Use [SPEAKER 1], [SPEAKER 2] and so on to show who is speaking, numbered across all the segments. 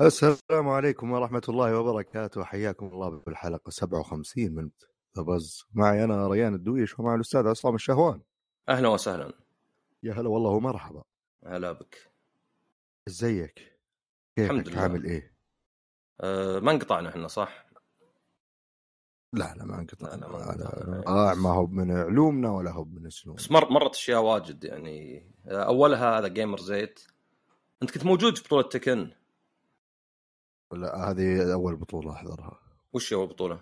[SPEAKER 1] السلام عليكم ورحمة الله وبركاته حياكم الله بالحلقة 57 من بز معي أنا ريان الدويش ومع الأستاذ عصام الشهوان
[SPEAKER 2] أهلا وسهلا
[SPEAKER 1] يا هلا والله ومرحبا
[SPEAKER 2] هلا بك
[SPEAKER 1] إزيك؟
[SPEAKER 2] الحمد
[SPEAKER 1] كيفك
[SPEAKER 2] لله.
[SPEAKER 1] عامل إيه؟
[SPEAKER 2] أه ما انقطعنا إحنا صح؟
[SPEAKER 1] لا لا ما انقطع.
[SPEAKER 2] لا، لا،.
[SPEAKER 1] انقطاع ما هو من علومنا ولا هو من سنون
[SPEAKER 2] بس مر مرت أشياء واجد يعني. آه، أولها هذا جيمر زيت أنت كنت موجود في بطولة تكن
[SPEAKER 1] لا هذه أول بطولة أحضرها.
[SPEAKER 2] وش هو البطوله؟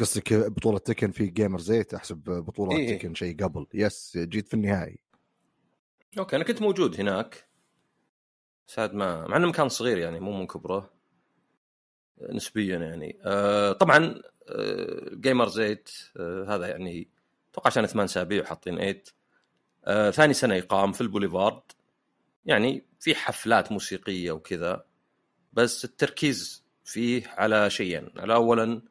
[SPEAKER 1] قصدك بطولة تكن في جيمر زيت أحسب بطولة
[SPEAKER 2] إيه.
[SPEAKER 1] تكن شيء قبل. يس جيت في النهائي.
[SPEAKER 2] أوكي أنا كنت موجود هناك. ساعد ما مع إنه مكان صغير يعني مو من كبره. آه، نسبيا يعني. أه طبعا جيمر زيت أه هذا يعني أتوقع عشان ثمان أسابيع وحاطين 8 أه ثاني سنة يقام في البوليفارد. يعني في حفلات موسيقية وكذا بس التركيز فيه على شيئين على اولا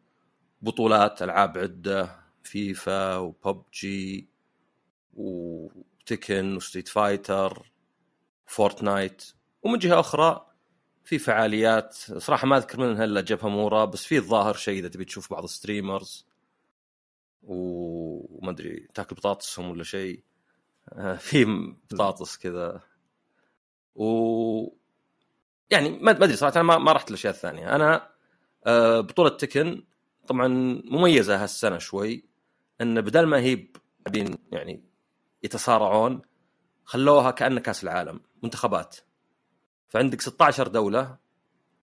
[SPEAKER 2] بطولات ألعاب عدة FIFA و PUBG و Tekken و Street Fighter Fortnite ومن جهة أخرى في فعاليات. صراحة ما أذكر منها الا جبهة مورا بس في الظاهر شيء إذا تبي تشوف بعض ال streamers وما أدري تاكل بطاطسهم ولا شيء. آه، في بطاطس كذا. و يعني ما أدري صراحة أنا ما, رحت الاشياء الثانية أنا آه، بطولة تكن طبعا مميزة هالسنة شوي إن بدل ما هي يعني يتصارعون خلوها كأنه كأس العالم منتخبات. فعندك 16 دولة.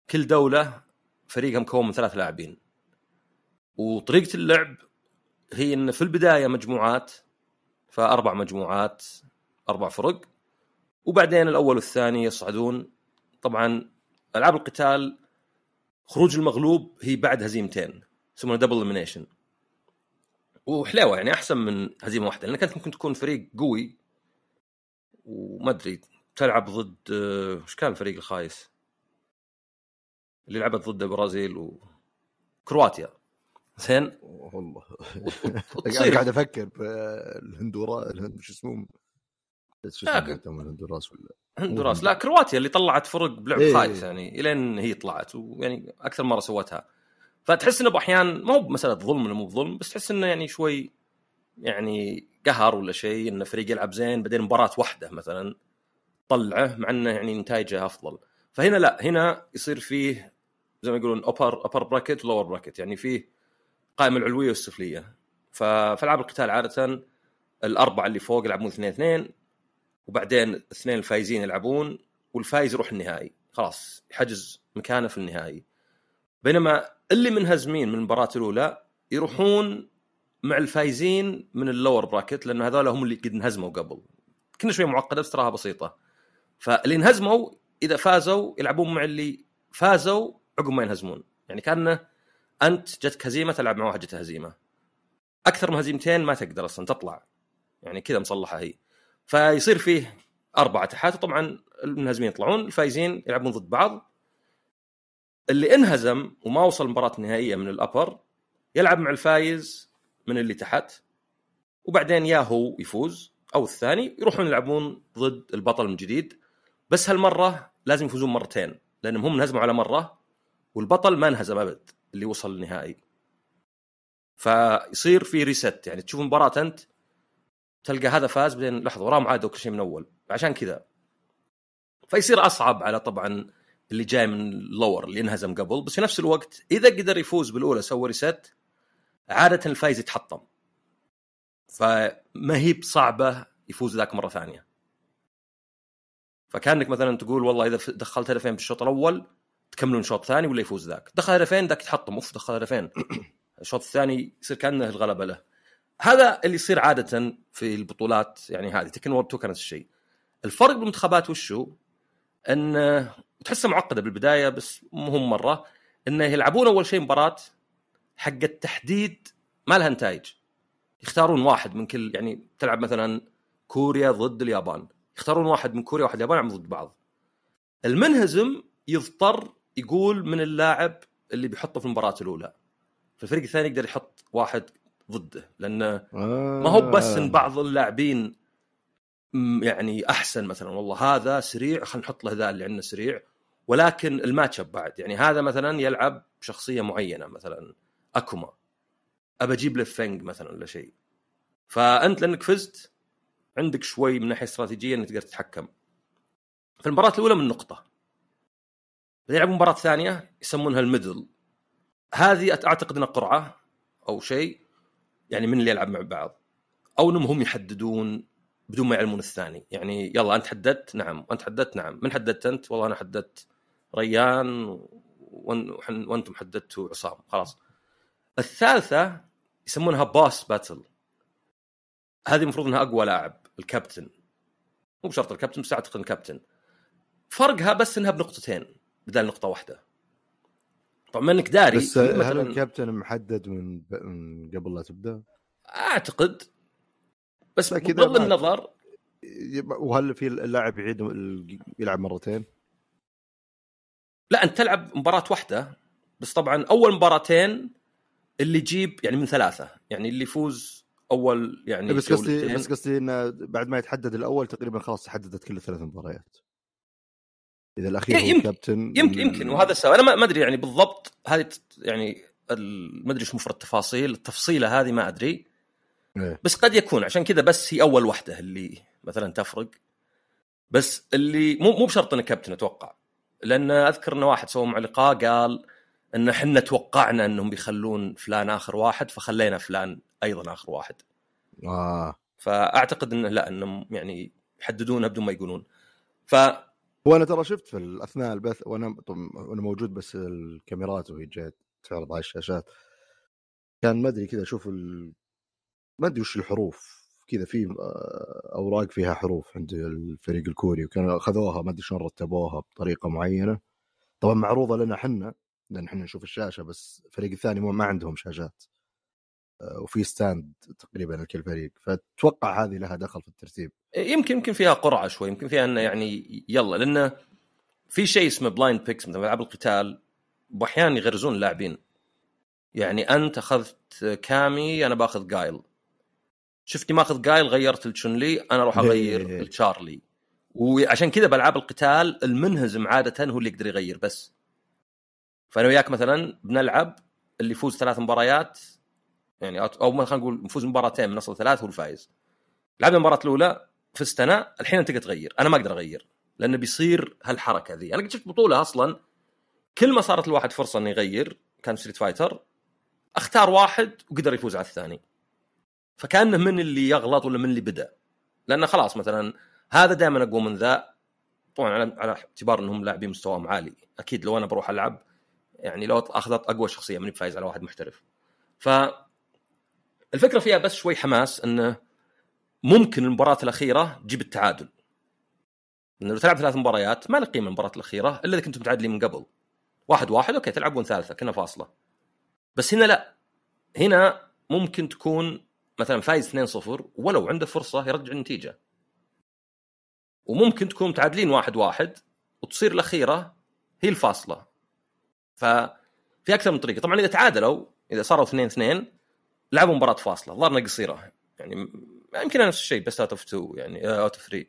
[SPEAKER 2] كل دولة فريقها مكون من ثلاث لاعبين. وطريقة اللعب هي إن في البداية مجموعات فأربع مجموعات أربع فرق. وبعدين الأول والثاني يصعدون. طبعا ألعاب القتال خروج المغلوب هي بعد هزيمتين يسمونها double elimination وحلاوة يعني أحسن من هزيمة واحدة لانك انت ممكن تكون فريق قوي. وما أدري تلعب ضد آه، وش كان الفريق الخايس؟ اللي لعبت ضد البرازيل وكرواتيا زين.
[SPEAKER 1] والله.
[SPEAKER 2] وتصير
[SPEAKER 1] قاعد أفكر في الهندورا الهند شو اسمهم؟ الهندوراس ولا
[SPEAKER 2] هندوراس. لا كرواتيا اللي طلعت فرق بلعب
[SPEAKER 1] إيه.
[SPEAKER 2] خايس يعني إلين هي طلعت ويعني أكثر مرة سوتها. فتحس إنه بأحيان ما هو بمسألة ظلم ولا مو بظلم بس تحس إنه يعني شوي يعني قهر ولا شيء إنه فريق يلعب زين بعدين مباراة واحدة مثلا. طلعه مع إنه يعني نتائجه أفضل. فهنا لا هنا يصير فيه زي ما يقولون upper upper bracket و lower bracket يعني فيه قائمة العلوية والسفلية. ففي ألعاب القتال عادة الأربعة اللي فوق يلعبون اثنين اثنين وبعدين الاثنين الفايزين يلعبون والفايز يروح النهائي. خلاص يحجز مكانه في النهائي. بينما اللي منهزمين من المباراة الأولى يروحون مع الفايزين من ال lower bracket لأن هذول هم اللي قد انهزموا قبل. كنا شوي معقدة بس تراها بسيطة. فاللي انهزموا إذا فازوا يلعبون مع اللي فازوا عقب ما ينهزمون. يعني كأنه أنت جتك هزيمه تلعب مع واحد جته هزيمة. أكثر من هزيمتين ما تقدر أصلا تطلع. يعني كذا مصلحة هي. فيصير فيه أربع تحات وطبعا المنهزمين يطلعون الفايزين يلعبون ضد بعض. اللي انهزم وما وصل مباراة نهائية من ال upper يلعب مع الفايز من اللي تحت وبعدين يا هو يفوز أو الثاني يروحون يلعبون ضد البطل من جديد. بس هالمرة لازم يفوزون مرتين لأنهم هم انهزموا على مرة والبطل ما انهزم أبد اللي وصل للنهائي. فيصير في reset يعني تشوف مباراة أنت تلقى هذا فاز بعدين لحظة وراه معادله وكل شيء من أول. عشان كذا. فيصير أصعب على طبعا اللي جاي من ال lower اللي انهزم قبل. بس في نفس الوقت إذا قدر يفوز بالأولى سوى reset عادة الفايز يتحطم. فما هي بصعبة يفوز ذاك مرة ثانية. فكأنك مثلا تقول والله إذا دخلت هدفين بالشوط الأول تكملون شوط ثاني ولا يفوز ذاك. دخل هدفين ذاك يتحطم. أوف دخل هدفين. الشوط الثاني يصير كأنه الغلبة له. هذا اللي يصير عادة في البطولات يعني هذه تكن وورلد تور كانت الشيء. الفرق بالمنتخبات وشو؟ إن تحسها معقدة بالبداية بس مهم مرة. انه يلعبون أول شيء مباراة حق التحديد ما لها نتائج. يختارون واحد من كل يعني تلعب مثلا كوريا ضد اليابان. يختارون واحد من كوريا واحد يلعبون ضد بعض. المنهزم يضطر يقول من اللاعب اللي بيحطه في المباراة الأولى. فالفريق الثاني يقدر يحط واحد ضده لأنه
[SPEAKER 1] آه.
[SPEAKER 2] ما هو بس إن بعض اللاعبين يعني أحسن مثلا. والله هذا سريع خلينا نحط له ذا اللي عندنا سريع. ولكن ال matchup بعد. يعني هذا مثلا يلعب بشخصيه معينة مثلا أكوما. أبى أجيب له فنج مثلا ولا شيء. فأنت لأنك فزت عندك شوي من ناحية استراتيجية إنك تقدر تتحكم. في المباراة الأولى من نقطة. يلعب مباراة ثانية يسمونها ال middle. هذه أعتقد إنها قرعة أو شيء يعني من اللي يلعب مع بعض. أو إنهم هم يحددون بدون ما يعلمون الثاني. يعني يلا أنت حددت؟ نعم. وانت حددت؟ نعم. من حددت أنت؟ والله أنا حددت ريان وأنتم حددتوا عصام. خلاص. الثالثة يسمونها باس باتل. هذه المفروض إنها أقوى لاعب. الكابتن. مو بشرط الكابتن بس أعتقد الكابتن فرقها بس إنها بنقطتين بدل نقطة واحدة. طبعا ما إنك داري
[SPEAKER 1] بس
[SPEAKER 2] في
[SPEAKER 1] هل
[SPEAKER 2] مثلا
[SPEAKER 1] الكابتن محدد من, ب... من قبل لا تبدأ؟
[SPEAKER 2] أعتقد. بس بغض النظر.
[SPEAKER 1] وهل في اللاعب يعيد يلعب مرتين؟
[SPEAKER 2] لا أنت تلعب مباراة واحدة بس طبعا أول مباراتين اللي يجيب يعني من ثلاثة يعني اللي يفوز أول يعني
[SPEAKER 1] بس قصدي. بس قصدي إنه بعد ما يتحدد الأول تقريبا خلاص تحددت كل الثلاث مباريات. إذا الأخير هو
[SPEAKER 2] يمكن-
[SPEAKER 1] الكابتن
[SPEAKER 2] يمكن يمكن وهذا السبب أنا ما أدري يعني بالضبط هذه يعني ما أدري إيش مفرد التفاصيل التفصيلة هذه ما أدري
[SPEAKER 1] إيه.
[SPEAKER 2] بس قد يكون عشان كذا بس هي أول واحدة اللي مثلا تفرق بس اللي مو مو بشرط إنه كابتن أتوقع لأن أذكر إنه واحد سوى مع لقاء قال إن إحنا توقعنا إنهم بيخلون فلان آخر واحد فخلينا فلان أيضا آخر واحد.
[SPEAKER 1] آه.
[SPEAKER 2] فأعتقد إنه لا إنهم يعني يحددونها بدون ما يقولون. ف
[SPEAKER 1] وأنا ترى شفت في اثناء البث وأنا وأنا موجود بس الكاميرات وهي جاية تعرض على الشاشات. كان ما أدري كذا أشوف ال... ما أدري وش الحروف. كذا في آه، أوراق فيها حروف عند الفريق الكوري وكانوا أخذوها ما أدري شلون رتبوها بطريقة معينة. طبعا معروضة لنا إحنا لأن إحنا نشوف الشاشة بس الفريق الثاني مو- ما عندهم شاشات. آه، وفي ستاند تقريبا لكل فريق فتوقع هذه لها دخل في الترتيب.
[SPEAKER 2] يمكن يمكن فيها قرعة شوي يمكن فيها إنه يعني يلا لأنه في شيء اسمه blind picks مثلا ألعاب القتال واحيانا يغيرون اللاعبين يعني أنت أخذت كامي أنا باخذ جايل. شفتني ماخذ جايل غيرت التشونلي أنا أروح أغير
[SPEAKER 1] إيه.
[SPEAKER 2] التشونلي وعشان كذا بألعاب القتال المنهزم عادة هو اللي يقدر يغير بس فانا وياك مثلا بنلعب اللي يفوز ثلاث مباريات يعني أو خلينا نقول نفوز مباراتين من أصل ثلاث هو الفايز. لعبنا المباراة الأولى فزت أنا الحين أنت تغير. أنا ما أقدر أغير لأنه بيصير هالحركة ذي. أنا قد شفت بطولة أصلا كل ما صارت الواحد فرصة إنه يغير كان ستريت فايتر أختار واحد وقدر يفوز على الثاني. فكأنه من اللي يغلط ولا من اللي بدأ. لأنه خلاص مثلا هذا دائما أقوى من ذا طبعا على اعتبار إنهم لاعبين مستواهم عالي. أكيد لو أنا بروح ألعب يعني لو أخذت أقوى شخصية ماني فايز على واحد محترف. ف الفكرة فيها بس شوي حماس انه ممكن المباراة الأخيرة تجيب التعادل. لأنه لو تلعب ثلاث مباريات ما له قيمة المباراة الأخيرة إلا إذا كنتم متعادلين من قبل. واحد واحد okay تلعبون ثالثة كنا فاصلة. بس هنا لا. هنا ممكن تكون مثلا فايز 2-0 ولو عنده فرصة يرجع النتيجة. وممكن تكون متعادلين واحد واحد وتصير الأخيرة هي الفاصلة. ففي أكثر من طريقة. طبعا إذا تعادلوا إذا صاروا 2 2 لعبوا مباراة فاصلة. ظهرنا قصيرة. يعني يمكن نفس الشيء بس out of 2 يعني out of 3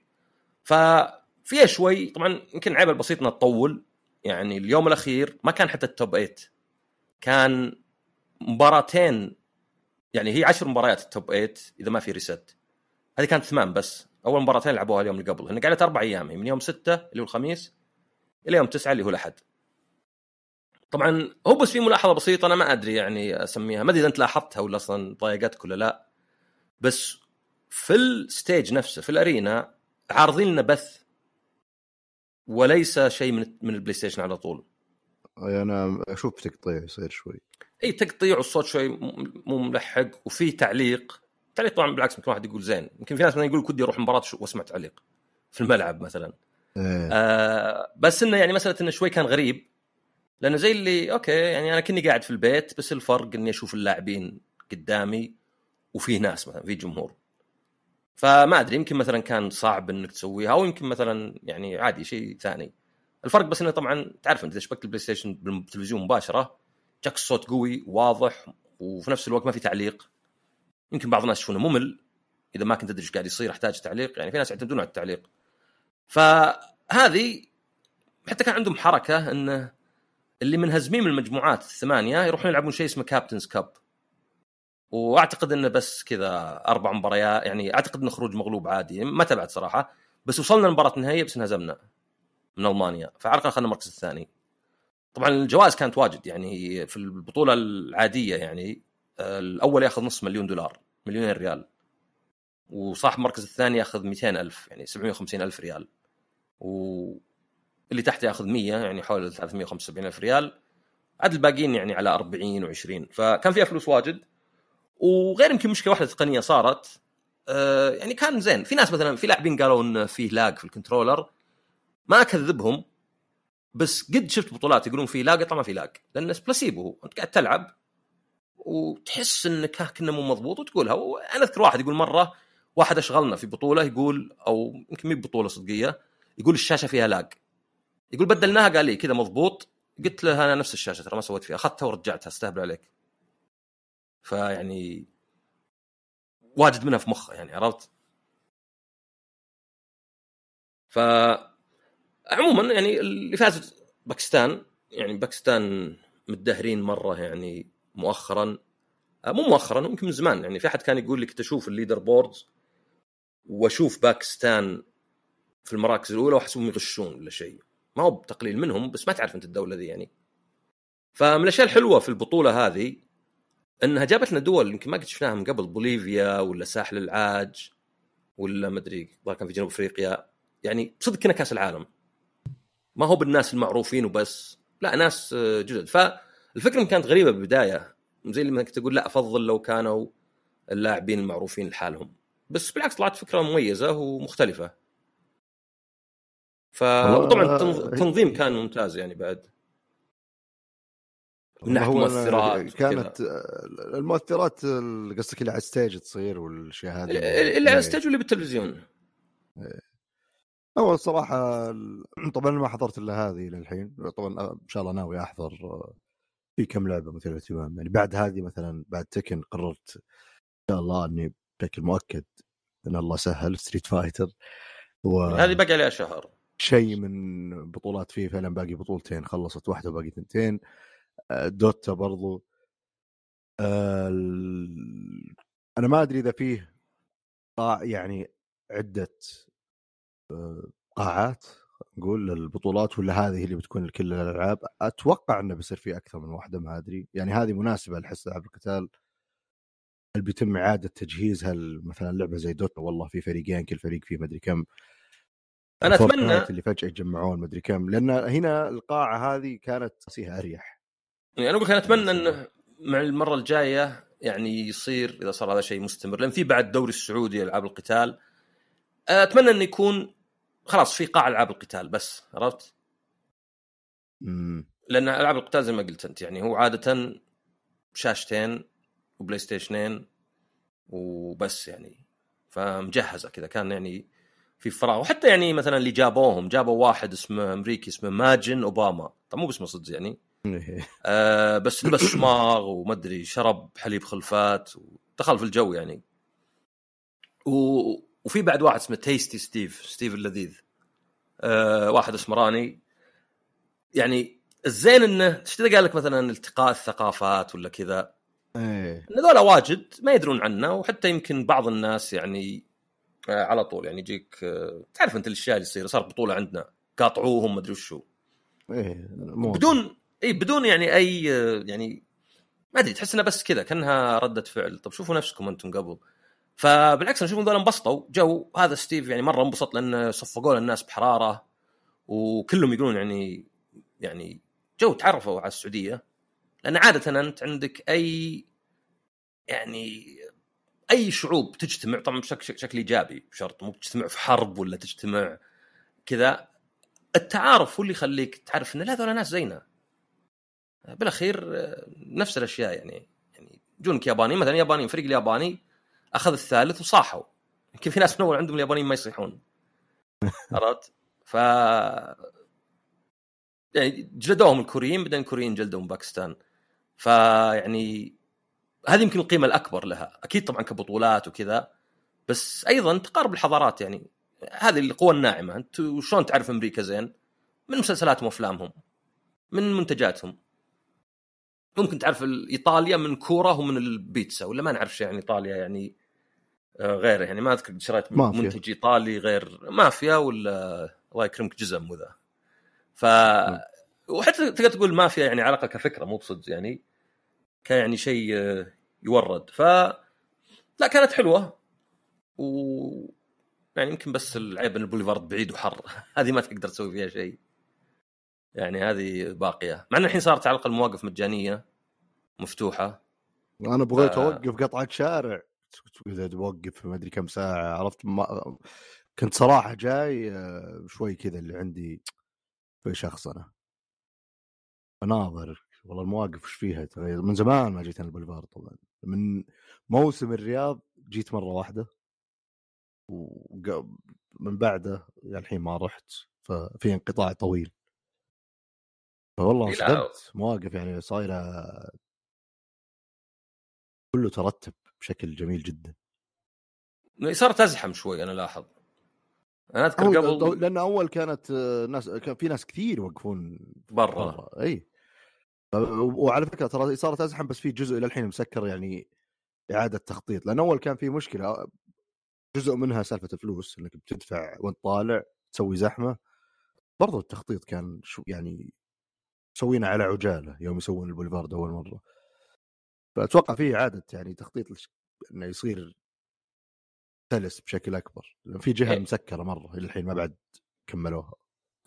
[SPEAKER 2] ففيها شوي طبعا يمكن عيب البسيط انها تطول. يعني اليوم الأخير ما كان حتى ال top 8 كان مباراتين يعني هي عشر مباريات ال top 8 إذا ما في reset هذه كانت ثمان بس. أول مباراتين لعبوها اليوم اللي قبل لأن قعدت أربع أيام هي من يوم ستة اللي هو الخميس إلى يوم تسعة اللي هو الأحد. طبعا هو بس في ملاحظة بسيطة أنا ما أدري يعني أسميها. ما أدري إذا أنت لاحظتها ولا أصلا ضايقتك ولا لا. بس في ال stage نفسه في ال arena عارضين لنا بث وليس شيء من من البلاي ستيشن على طول.
[SPEAKER 1] أنا أشوف تقطيع يصير شوي.
[SPEAKER 2] أي تقطيع والصوت شوي مو ملحق وفي تعليق. تعليق طبعا بالعكس ممكن واحد يقول زين. يمكن في ناس مثلا يقول ودي أروح مباراة واسمع تعليق في الملعب مثلا.
[SPEAKER 1] إيه.
[SPEAKER 2] آه بس إنه يعني مسألة إنه شوي كان غريب. لأنه زي اللي أوكي يعني أنا كني قاعد في البيت بس الفرق إني أشوف اللاعبين قدامي وفي ناس مثلا في جمهور. فما أدري يمكن مثلا كان صعب إنك تسويها أو يمكن مثلا يعني عادي شيء ثاني. الفرق بس إنه طبعا تعرف أنت إذا شبكت البلاي ستيشن بالتلفزيون مباشرة جاك الصوت قوي واضح وفي نفس الوقت ما في تعليق. يمكن بعض الناس يشوفونه ممل. إذا ما كنت تدري إيش قاعد يصير أحتاج تعليق. يعني في ناس يعتمدون على التعليق. فهذه حتى كان عندهم حركة إنه اللي منهزمين من المجموعات الثمانية يروحون يلعبون شيء اسمه Captains Cup وأعتقد إنه بس كذا أربع مباريات يعني أعتقد إنه خروج مغلوب عادي ما تابعت صراحة. بس وصلنا لمباراة النهائيه بس انهزمنا من ألمانيا فعلى الأقل اخذنا المركز الثاني. طبعا الجوائز كانت واجد يعني في البطولة العادية يعني آه، الأول يأخذ نص مليون دولار مليونين ريال. وصاحب المركز الثاني يأخذ 200 ألف يعني 750 ألف ريال. واللي تحت ياخذ 100 يعني حول 375 ألف ريال. عاد الباقيين يعني على 40 و20 فكان فيها فلوس واجد. وغير يمكن مشكلة واحدة تقنية صارت. آه يعني كان زين. في ناس مثلا في لاعبين قالوا انه فيه lag في ال controller. ما أكذبهم. بس قد شفت بطولات يقولون في lag طبعا ما في lag. لأن بلاسيبو أنت قاعد تلعب. وتحس انك كنا مو مضبوط وتقولها. وأنا أذكر واحد يقول مرة واحد أشغلنا في بطولة يقول أو يمكن مي بطولة صدقية يقول الشاشة فيها lag. يقول بدلناها قال لي كذا مضبوط. قلت له أنا نفس الشاشة ترى ما سويت فيها أخذتها ورجعتها استهبل عليك. فيعني واجد منها في مخه يعني عرفت؟ ف عموما يعني اللي فاز باكستان يعني باكستان متدهرين مرة يعني مؤخرا. آه، مو مؤخرا ممكن من زمان. يعني في أحد كان يقول لي كنت أشوف ال leaderboards وأشوف باكستان في المراكز الأولى واحسبهم يغشون ولا شيء. ما هو بتقليل منهم بس ما تعرف أنت الدولة ذي يعني. فمن الأشياء الحلوة في البطولة هذه إنها جابت لنا دول يمكن ما قد شفناها من قبل بوليفيا ولا ساحل العاج ولا ما أدري كان في جنوب أفريقيا. يعني صدق كنا كأس العالم. ما هو بالناس المعروفين وبس. لا ناس آه، جدد. فالفكرة كانت غريبة بالبداية زي اللي إنك تقول لا أفضل لو كانوا اللاعبين المعروفين لحالهم. بس بالعكس طلعت فكرة مميزة ومختلفة. فطبعا التنظيم كان ممتاز يعني بعد.
[SPEAKER 1] من ناحيه المؤثرات كانت المؤثرات قصدك اللي على ال stage تصير والأشياء هذه
[SPEAKER 2] اللي على ال stage واللي بالتلفزيون.
[SPEAKER 1] إيه. هو الصراحة طبعا ما حضرت إلا هذه للحين طبعا إن شاء الله ناوي أحضر في كم لعبة مثيرة اهتمام يعني بعد هذه مثلا بعد تكن قررت إن شاء الله إني بشكل مؤكد إن الله سهل ستريت فايتر.
[SPEAKER 2] و... هذه باقي عليها شهر.
[SPEAKER 1] شيء من بطولات فيه فعلا باقي بطولتين خلصت واحدة وباقي ثنتين آه، دوتا برضو. آه، أنا ما أدري إذا فيه يعني عدة آه، قاعات نقول للبطولات ولا هذه اللي بتكون لكل الألعاب. أتوقع إنه بيصير في أكثر من واحدة ما أدري. يعني هذه مناسبة لحق ألعاب القتال هل بيتم إعادة تجهيزها مثلا لعبة زي دوتا؟ والله في فريقين كل فريق فيه مدري كم.
[SPEAKER 2] أنا أتمنى
[SPEAKER 1] اللي فجأة يتجمعون مدري كم. لأن هنا القاعة هذه كانت فيها أريح.
[SPEAKER 2] يعني أنا أقول أنا أتمنى إنه مع المرة الجاية يعني يصير إذا صار هذا شيء مستمر لأن في بعد الدوري السعودي العاب القتال. أتمنى إنه يكون خلاص في قاع ألعاب القتال بس عرفت؟
[SPEAKER 1] امم
[SPEAKER 2] لأن ألعاب القتال زي ما قلت أنت يعني هو عادة شاشتين وبلاي ستيشنين وبس يعني فمجهزة كذا. كان يعني في فراغ. وحتى يعني مثلا اللي جابوهم جابوا واحد اسمه أمريكي اسمه ماجن أوباما. طبعا مو باسمه صدق يعني. آه بس لبس شماغ وما أدري شرب حليب خلفات ودخل في الجو يعني. و... وفي بعد واحد اسمه Tasty Steve ستيف اللذيذ. آه واحد اسمراني يعني الزين إنه إيش قال لك مثلا التقاء الثقافات ولا كذا؟
[SPEAKER 1] إيه.
[SPEAKER 2] إن ذولا واجد ما يدرون عنه وحتى يمكن بعض الناس يعني على طول. يعني يجيك آه تعرف انت الاشياء اللي تصير صار بطولة عندنا قاطعوهم ما أدري وشو.
[SPEAKER 1] إيه
[SPEAKER 2] بدون اي بدون يعني أي يعني ما أدري تحس إنها بس كذا كأنها ردة فعل. طب شوفوا نفسكم أنتم قبل. فبالعكس أنا أشوف ذول انبسطوا. جو هذا ستيف يعني مرة انبسط لأن صفقوا الناس بحرارة وكلهم يقولون يعني يعني جو تعرفوا على السعودية. لأن عادة أنت عندك أي يعني أي شعوب تجتمع طبعا بشكل شكل إيجابي بشرط مو تجتمع في حرب ولا تجتمع كذا. التعارف هو اللي يخليك تعرف إن لا ذولا ناس زينا. بالأخير نفس الأشياء يعني يعني جونك ياباني مثلا ياباني فريق الياباني أخذ الثالث وصاحوا. يمكن في ناس من أول عندهم اليابانيين ما يصيحون؟ عرفت؟ ف يعني جلدوهم الكوريين بعدين الكوريين جلدوا باكستان. فيعني هذه يمكن القيمة الأكبر لها. أكيد طبعا كبطولات وكذا بس أيضا تقارب الحضارات يعني. هذه القوى الناعمة. أنت وشلون تعرف أمريكا زين؟ من مسلسلاتهم وأفلامهم من منتجاتهم. ممكن تعرف إيطاليا من كورة ومن البيتزا ولا ما نعرف شيء عن إيطاليا يعني آه، غيره. يعني ما أذكر شريت. منتج إيطالي غير مافيا ولا الله يكرمك جزم وذا ف وحتى تقدر تقول مافيا يعني على الأقل كفكرة مو بصدق يعني. كان يعني شيء آه، يورد. ف لا كانت حلوة. و يعني يمكن بس العيب إن البوليفارد بعيد وحر. هذه ما تقدر تسوي فيها شيء. يعني هذه باقية. مع إن الحين صارت على الاقل مواقف مجانية مفتوحة.
[SPEAKER 1] أنا بغيت
[SPEAKER 2] ف-
[SPEAKER 1] أوقف قطعة شارع. اذا أوقف ما أدري كم ساعة. عرفت ما كنت صراحة جاي آه، شوي كذا اللي عندي شوي شخص أنا. بناظر والله المواقف وش فيها؟ ترى من زمان ما جيت أنا البوليفارد طبعا. من موسم الرياض جيت مرة واحدة ومن بعده يعني الحين ما رحت ففي انقطاع طويل. فوالله
[SPEAKER 2] إيه لا.
[SPEAKER 1] صدمت مواقف يعني صايرة كله ترتب بشكل جميل جدا.
[SPEAKER 2] صارت أزحم شوي أنا لاحظ. أنا
[SPEAKER 1] أذكر
[SPEAKER 2] قبل
[SPEAKER 1] لأن أول كانت آه، ناس كان في ناس كثير يوقفون
[SPEAKER 2] برا
[SPEAKER 1] إي. وعلى فكرة ترى صارت أزحم بس في جزء إلى الحين مسكر يعني إعادة تخطيط لأن أول كان في مشكلة جزء منها سالفة الفلوس إنك بتدفع وأنت طالع تسوي زحمة. برضو التخطيط كان شو يعني مسوينه على عجالة يوم يسوون البوليفارد أول مرة. فأتوقع في إعادة يعني تخطيط لش- إنه يصير سلس بشكل أكبر لأن في جهة
[SPEAKER 2] إيه.
[SPEAKER 1] مسكرة مرة إلى الحين ما بعد كملوها.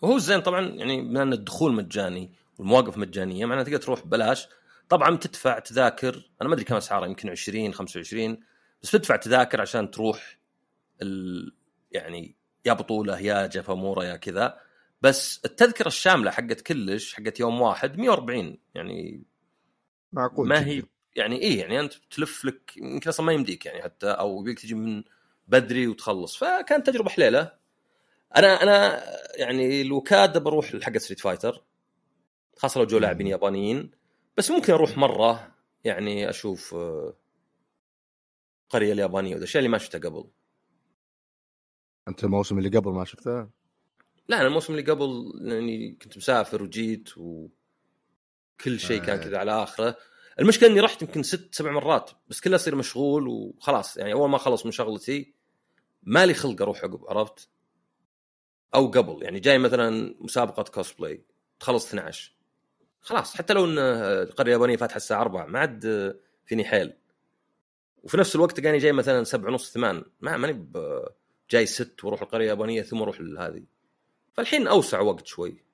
[SPEAKER 2] وهو الزين طبعا يعني بما إن الدخول مجاني والمواقف مجانية معناها تقدر تروح ببلاش. طبعا تدفع تذاكر أنا ما أدري كم اسعارها يمكن 20 25 بس تدفع تذاكر عشان تروح ال... يعني يا بطولة يا جفاموره يا كذا. بس التذكرة الشاملة حقت كلش حقت يوم واحد 140 يعني
[SPEAKER 1] معقول
[SPEAKER 2] ما. هي يعني إيه يعني أنت تلف لك يمكن أصلا ما يمديك يعني حتى أو يبيك تجي من بدري وتخلص. فكانت تجربة حليلة. أنا أنا يعني الوكاده بروح لحق Street Fighter خاصة لو جو. لاعبين يابانيين بس ممكن أروح مرة يعني أشوف آه، القريه اليابانية والاشياء اللي ما شفتها قبل
[SPEAKER 1] أنت الموسم اللي قبل ما شفته
[SPEAKER 2] لا أنا الموسم اللي قبل يعني كنت مسافر وجيت وكل شيء كان
[SPEAKER 1] آه.
[SPEAKER 2] كذا على آخره المشكلة إني رحت يمكن ست سبع مرات بس كلها اصير مشغول وخلاص يعني أول ما أخلص من شغلتي مالي خلق أروح عقب عرفت؟ أو قبل يعني جاي مثلا مسابقة كوسبلاي تخلص 12 خلاص حتى لو إن القرية اليابانية فاتحة الساعة 4 ما عاد فيني حيل. وفي نفس الوقت تلقاني جاي مثلا 7 ونص 8 ما ماني جاي 6 وأروح القرية اليابانية ثم أروح لهذه. فالحين أوسع وقت شوي.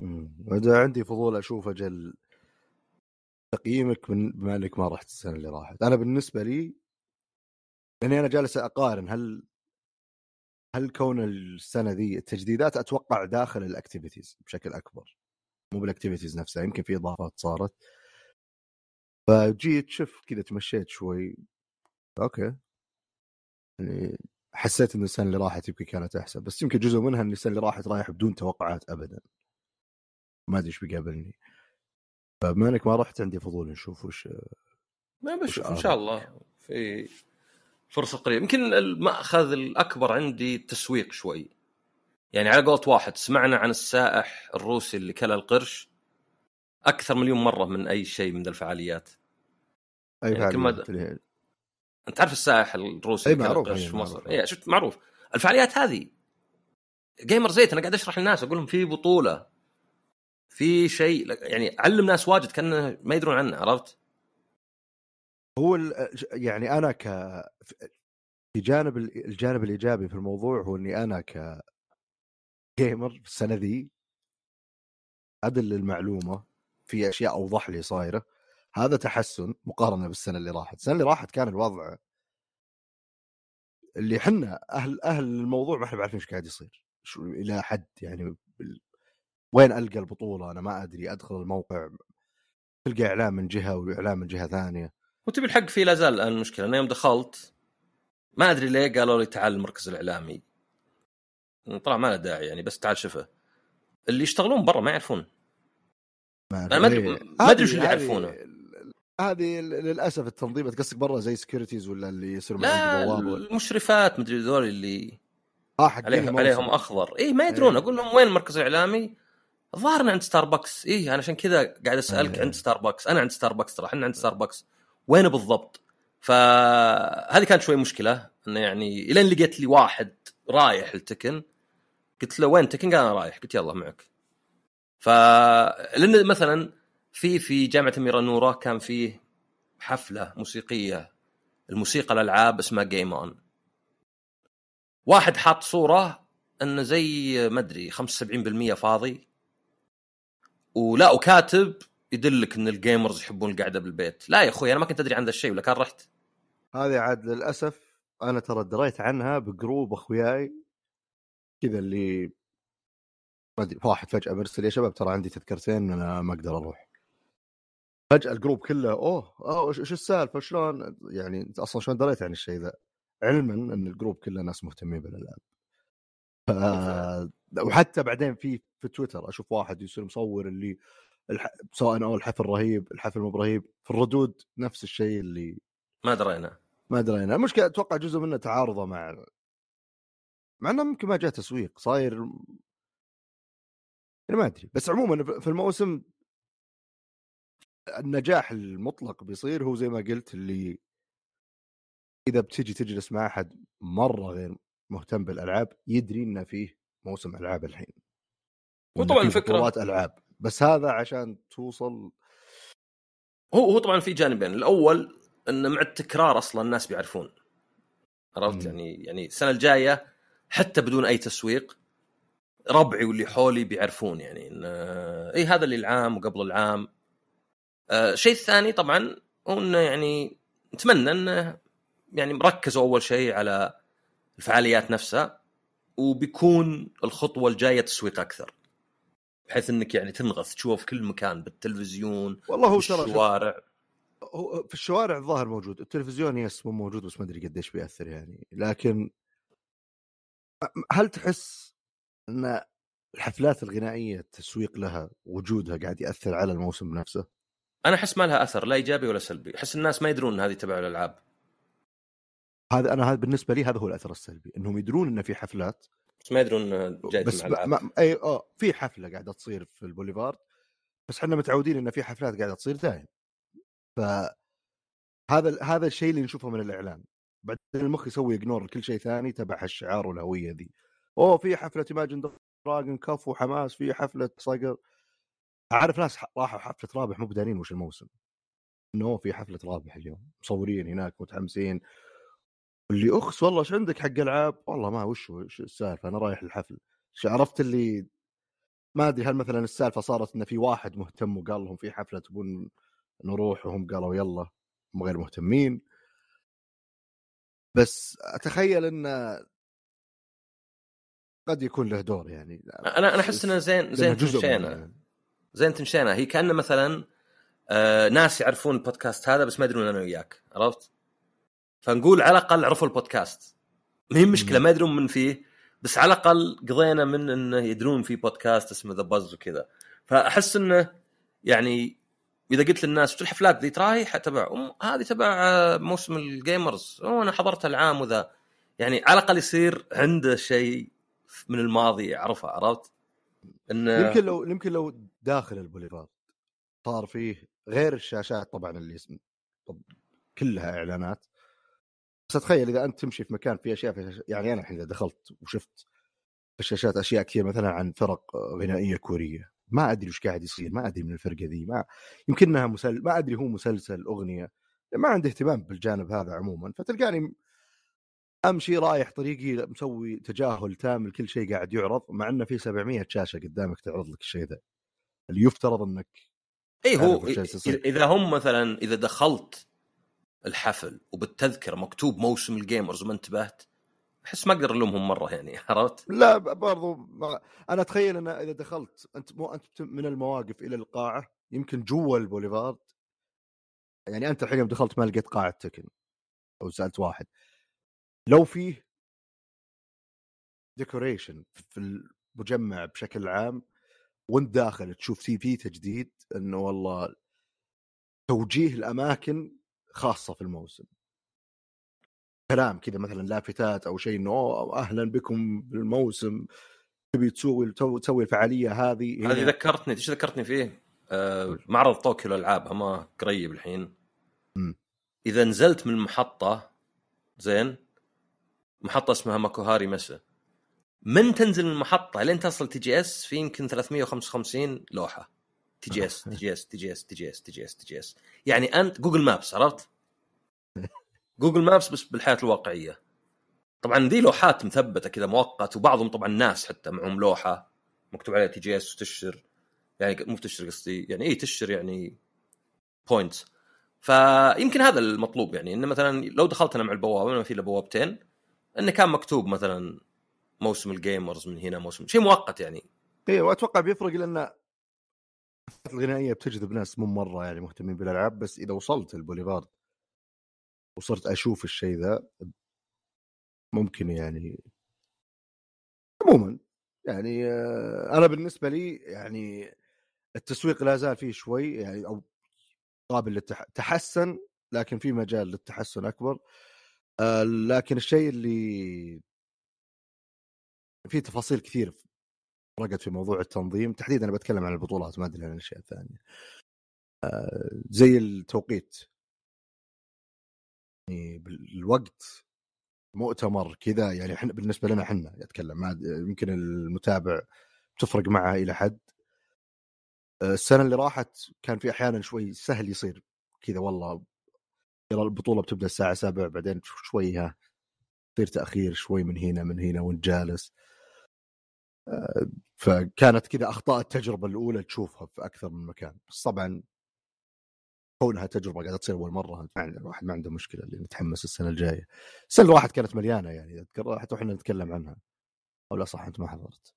[SPEAKER 1] مم. واذا عندي فضول أشوف أجل تقييمك من بما إنك ما رحت السنة اللي راحت. أنا بالنسبة لي لأني أنا جالس أقارن هل هل كون السنة ذي التجديدات أتوقع داخل ال activities بشكل أكبر؟ مو بال activities نفسها يمكن في إضافات صارت. فجيت شوف كذا تمشيت شوي. أوكي. يعني حسيت إن السنة اللي راحت يمكن كانت أحسن بس يمكن جزء منها إن السنة اللي راحت رايح بدون توقعات ابدا. ما أدري إيش بيقابلني. فبما إنك ما رحت عندي فضول نشوف وش
[SPEAKER 2] ما بشوف
[SPEAKER 1] إن؟
[SPEAKER 2] شاء الله في فرصة قريبة. يمكن المأخذ الأكبر عندي التسويق شوي. يعني على قولة واحد سمعنا عن السائح الروسي اللي كلا القرش أكثر مليون مرة من أي شيء من الفعاليات.
[SPEAKER 1] أي
[SPEAKER 2] يعني
[SPEAKER 1] فعاليات
[SPEAKER 2] مدى-
[SPEAKER 1] اللي-
[SPEAKER 2] أنت عارف السائح الروسي كلا
[SPEAKER 1] معروف،
[SPEAKER 2] في مصر. اي شفت معروف. الفعاليات هذه. جيمر زيت أنا قاعد أشرح للناس أقول لهم في بطولة. في شيء يعني علم ناس واجد كأنه ما يدرون عنه عرفت؟
[SPEAKER 1] هو ال- يعني أنا ك في جانب الجانب الإيجابي في الموضوع هو إني أنا ك جيمر في السنة ذي أدل المعلومة في أشياء أوضح لي صايرة. هذا تحسن مقارنة بالسنة اللي راحت، السنة اللي راحت كان الوضع اللي حنا أهل أهل الموضوع ما إحنا عارفين إيش قاعد يصير. شو إلى حد يعني وين ألقى البطولة؟ أنا ما أدري. أدخل الموقع تلقى إعلان من جهة وإعلان من جهة ثانية.
[SPEAKER 2] وتبي الحق فيه لا زال الآن المشكلة. أنا يوم دخلت ما أدري ليه قالوا لي تعال المركز الإعلامي. طلع ما له داعي يعني بس تعال شوفه اللي يشتغلون برا ما يعرفون
[SPEAKER 1] ما
[SPEAKER 2] أنا ما
[SPEAKER 1] إيه.
[SPEAKER 2] ما
[SPEAKER 1] هذه-
[SPEAKER 2] وش اللي يعرفونه.
[SPEAKER 1] هذه للأسف التنظيم قصدك برا زي securities ولا اللي يصير
[SPEAKER 2] لا المشرفات مدري ذول اللي
[SPEAKER 1] آه
[SPEAKER 2] عليهم. عليهم أخضر اي ما يدرون
[SPEAKER 1] إيه.
[SPEAKER 2] أقول لهم وين المركز الإعلامي ظاهرنا عند ستاربكس إيه أنا عشان كذا قاعد أسألك
[SPEAKER 1] إيه.
[SPEAKER 2] عند ستاربكس أنا عند ستاربكس ترى إحنا عند ستاربكس وين بالضبط فهذه كانت شوي مشكلة إنه يعني الين لقيت لي واحد رايح ال Tekken قلت له وين؟ Tekken قال أنا رايح؟ قلت يلا معك. ف لأن مثلا في في جامعة أميرة نورة كان فيه حفلة موسيقية الموسيقى الألعاب اسمها Game On واحد حاط صورة انه زي ما أدري 75% فاضي. ولا وكاتب يدلك إن ال gamers يحبون القعدة بالبيت. لا يا أخوي أنا ما كنت أدري عن ذا الشيء ولا كان رحت.
[SPEAKER 1] هذه عاد للأسف أنا ترى دريت عنها ب group أخوياي. كذا اللي ما أدري واحد فجأة مرسل يا شباب ترى عندي تذكرتين أنا ما أقدر أروح. فجأة ال group كله أوه أوه إيش السالفة؟ شلون؟ يعني أنت أصلا شلون دريت عن الشيء ذا؟ علما إن الجروب كله ناس مهتمين بالألعاب. ف... وحتى بعدين في في تويتر أشوف واحد يصير مصور اللي الح... سواء أو الحفل رهيب الحفل مو برهيب في الردود نفس الشيء اللي
[SPEAKER 2] ما درينا
[SPEAKER 1] ما ادري أنا المشكلة أتوقع جزء منه تعارضه مع مع إنه يمكن ما جاء تسويق صاير أنا ما أدري بس عموما في الموسم النجاح المطلق بيصير هو زي ما قلت اللي إذا بتجي تجلس مع أحد مرة غير مهتم بالألعاب يدري إنه فيه موسم ألعاب الحين
[SPEAKER 2] وطبعاً
[SPEAKER 1] بطولات ألعاب بس هذا عشان توصل
[SPEAKER 2] هو هو طبعا في جانبين الأول إن مع التكرار أصلا الناس بيعرفون عرفت. يعني يعني السنة الجاية حتى بدون أي تسويق ربعي واللي حولي بيعرفون يعني إن إي هذا اللي العام وقبل العام. الشيء الثاني طبعا هو إنه يعني نتمنى إنه يعني مركزوا أول شيء على الفعاليات نفسها وبيكون الخطوة الجاية تسويق أكثر. بحيث إنك يعني تنغث تشوفه في كل مكان بالتلفزيون
[SPEAKER 1] والله هو
[SPEAKER 2] في
[SPEAKER 1] ترى
[SPEAKER 2] الشوارع
[SPEAKER 1] هو في الشوارع الظاهر موجود التلفزيون يس مو موجود بس ما أدري قديش بيأثر يعني. لكن هل تحس أن الحفلات الغنائية التسويق لها وجودها قاعد يأثر على الموسم نفسه؟
[SPEAKER 2] أنا أحس ما لها أثر لا إيجابي ولا سلبي. أحس الناس ما يدرون إن هذه تبع الألعاب.
[SPEAKER 1] هذا أنا هذا بالنسبة لي هذا هو الأثر السلبي إنهم يدرون إن في حفلات.
[SPEAKER 2] بس ما يدرون جاية
[SPEAKER 1] بس ما... أي آه في حفلة قاعدة تصير في البوليفارد بس إحنا متعودين إن في حفلات قاعدة تصير دائم ف هذا هذا الشيء اللي نشوفه من الإعلان. بعدين المخ يسوي اجنور لكل شيء ثاني تبع الشعار والهوية ذي. أوه في حفلة ايماجن دراجون كف وحماس في حفلة صقر. أعرف ناس راحوا حفلة رابح مو بدارين وش الموسم. إنه في حفلة رابح اليوم مصورين هناك متحمسين. اللي أخس والله إيش عندك حق ألعاب؟ والله ما وش وش السالفة أنا رايح الحفل. عرفت اللي ما أدري هل مثلا السالفة صارت إن في واحد مهتم وقال لهم في حفلة تبون نروح وهم قالوا يلا هم غير مهتمين. بس أتخيل انه قد يكون له دور يعني
[SPEAKER 2] أنا أنا أحس إنه زين زين تمشينا زين تمشينا هي كأنه مثلا آه ناس يعرفون البودكاست هذا بس ما يدرون أنا وياك. عرفت؟ فنقول على الأقل عرفوا البودكاست. ما هي مشكله. ما يدرون من فيه بس على الأقل قضينا من إنه يدرون في بودكاست اسمه ذا باز وكذا. فأحس إنه يعني اذا قلت للناس وش الحفلات ذي تراهي تبع هذه تبع آه، موسم ال gamers. أوه أنا حضرت العام وذا. يعني على الأقل يصير عنده شيء من الماضي يعرفه عرفت؟ انه
[SPEAKER 1] يمكن لو يمكن لو داخل البوليفارد صار فيه غير الشاشات طبعا اللي اسم طب كلها إعلانات. بس أتخيل إذا أنت تمشي في مكان فيه أشياء في يعني أنا الحين إذا دخلت وشفت في الشاشات أشياء كثير مثلا عن فرق غنائية كورية. ما أدري وش قاعد يصير ما أدري من الفرقة ذي ما يمكنها مسل ما أدري هو مسلسل أغنية ما عندي اهتمام بالجانب هذا عموما فتلقاني أمشي رايح طريقي مسوي تجاهل تام لكل شيء قاعد يعرض مع إنه في 700 شاشة قدامك تعرض لك الشيء ذا اللي يفترض إنك
[SPEAKER 2] إي هو إذا هم مثلا إذا دخلت الحفل وبالتذكرة مكتوب موسم ال gamers وما انتبهت احس ما أقدر الومهم مرة يعني عرفت؟
[SPEAKER 1] لا برضو ما أنا أتخيل ان إذا دخلت أنت مو أنت من المواقف إلى القاعة يمكن جوا البوليفارد يعني أنت الحين دخلت ما لقيت قاعة تكن أو سألت واحد لو فيه ديكوريشن في المجمع بشكل عام وأنت داخل تشوف في فيه تجديد إنه والله توجيه الأماكن خاصة في الموسم كلام كذا مثلا لافتات أو شيء إنه "أوه، أهلا بكم بالموسم تبي تسوي تسوي الفعالية هذه.
[SPEAKER 2] هذه ذكرتني إيش ذكرتني فيه؟ آه معرض طوكيو للألعاب ما قريب الحين
[SPEAKER 1] مم.
[SPEAKER 2] إذا نزلت من المحطه زين محطة اسمها ماكوهاري ميسي من تنزل من المحطة لين تصل TGS في يمكن 355 لوحة تي جي إس تي جي إس تي جي إس تي جي إس تي جي إس تي جي إس يعني أنت Google Maps عرفت؟ Google Maps بس بالحياة الواقعية. طبعا ذي لوحات مثبتة كذا مؤقت وبعضهم طبعا ناس حتى معهم لوحة مكتوب عليها TGS وتشر. يعني مو تشر قصدي يعني اي تشر يعني points فيمكن هذا المطلوب يعني انه مثلا لو دخلت أنا مع البوابة ما في الا بوابتين إنه كان مكتوب مثلا موسم ال gamers من هنا موسم شيء مؤقت يعني.
[SPEAKER 1] أيوه وأتوقع بيفرق لأن الغنائية بتجذب ناس مو مرة يعني مهتمين بالألعاب بس إذا وصلت البوليفارد وصرت أشوف الشيء ذا ممكن يعني عموما يعني آه، أنا بالنسبة لي يعني التسويق لا زال فيه شوي يعني أو قابل للتح... تحسن لكن في مجال للتحسن أكبر. آه، لكن الشيء اللي في تفاصيل كثير فرقت في موضوع التنظيم تحديدا أنا بتكلم عن البطولات ما أدري عن الأشياء الثانية. آه، زي التوقيت. بالوقت مؤتمر كذا يعني إحنا بالنسبة لنا إحنا اتكلم ما يمكن المتابع تفرق معها إلى حد. آه، السنة اللي راحت كان في أحيانا شوي سهل يصير كذا والله يلا البطولة بتبدأ الساعة 7 بعدين شوي ها يصير تأخير شوي من هنا من هنا وأنت جالس. آه، فكانت كذا أخطاء التجربة الأولى تشوفها في أكثر من مكان. بس طبعا كونها تجربه قاعدة تصير أول مرة. الواحد ما عنده مشكلة اللي نتحمس السنة الجاية؟ السنة راحت كانت مليانة يعني أذكر حتى إحنا نتكلم عنها. أو لا صح أنت ما حضرت.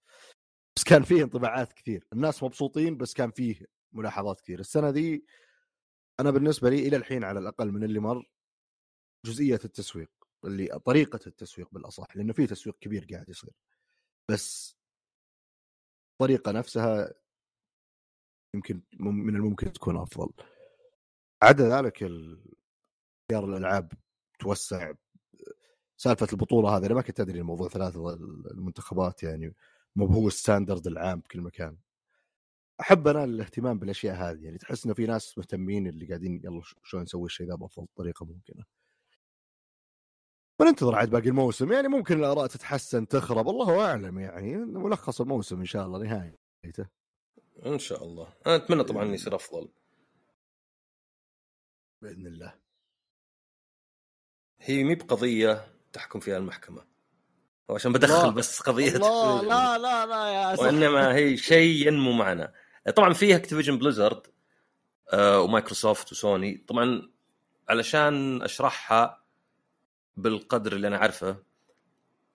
[SPEAKER 1] بس كان فيه انطباعات كثير. الناس مبسوطين بس كان فيه ملاحظات كثير. السنة دي أنا بالنسبة لي إلى الحين على الأقل من اللي مر جزئية التسويق اللي طريقة التسويق بالأصح لأنه في تسويق كبير قاعد يصير. بس الطريقة نفسها يمكن من الممكن تكون أفضل. عدا ذلك اختيار الألعاب توسع سالفة البطولة هذه أنا ما كنت أدري الموضوع ثلاثة المنتخبات يعني مو هو الستاندرد العام بكل مكان. أحب أنا الاهتمام بالأشياء هذه يعني تحس إنه في ناس مهتمين اللي قاعدين يلا شلون نسوي الشيء ذا بأفضل طريقة ممكنة. وننتظر عاد باقي الموسم يعني ممكن الآراء تتحسن تخرب الله أعلم يعني ملخص الموسم إن شاء الله نهايته.
[SPEAKER 2] إن شاء الله. أنا أتمنى طبعا انه يصير أفضل.
[SPEAKER 1] بإذن الله.
[SPEAKER 2] هي مي بقضية تحكم فيها المحكمة. عشان بدخل
[SPEAKER 1] الله.
[SPEAKER 2] بس قضية.
[SPEAKER 1] الله لا لا لا يا أسف.
[SPEAKER 2] وإنما هي شيء ينمو معنا طبعا فيها Activision Blizzard ومايكروسوفت وسوني. طبعا علشان أشرحها بالقدر اللي أنا عارفه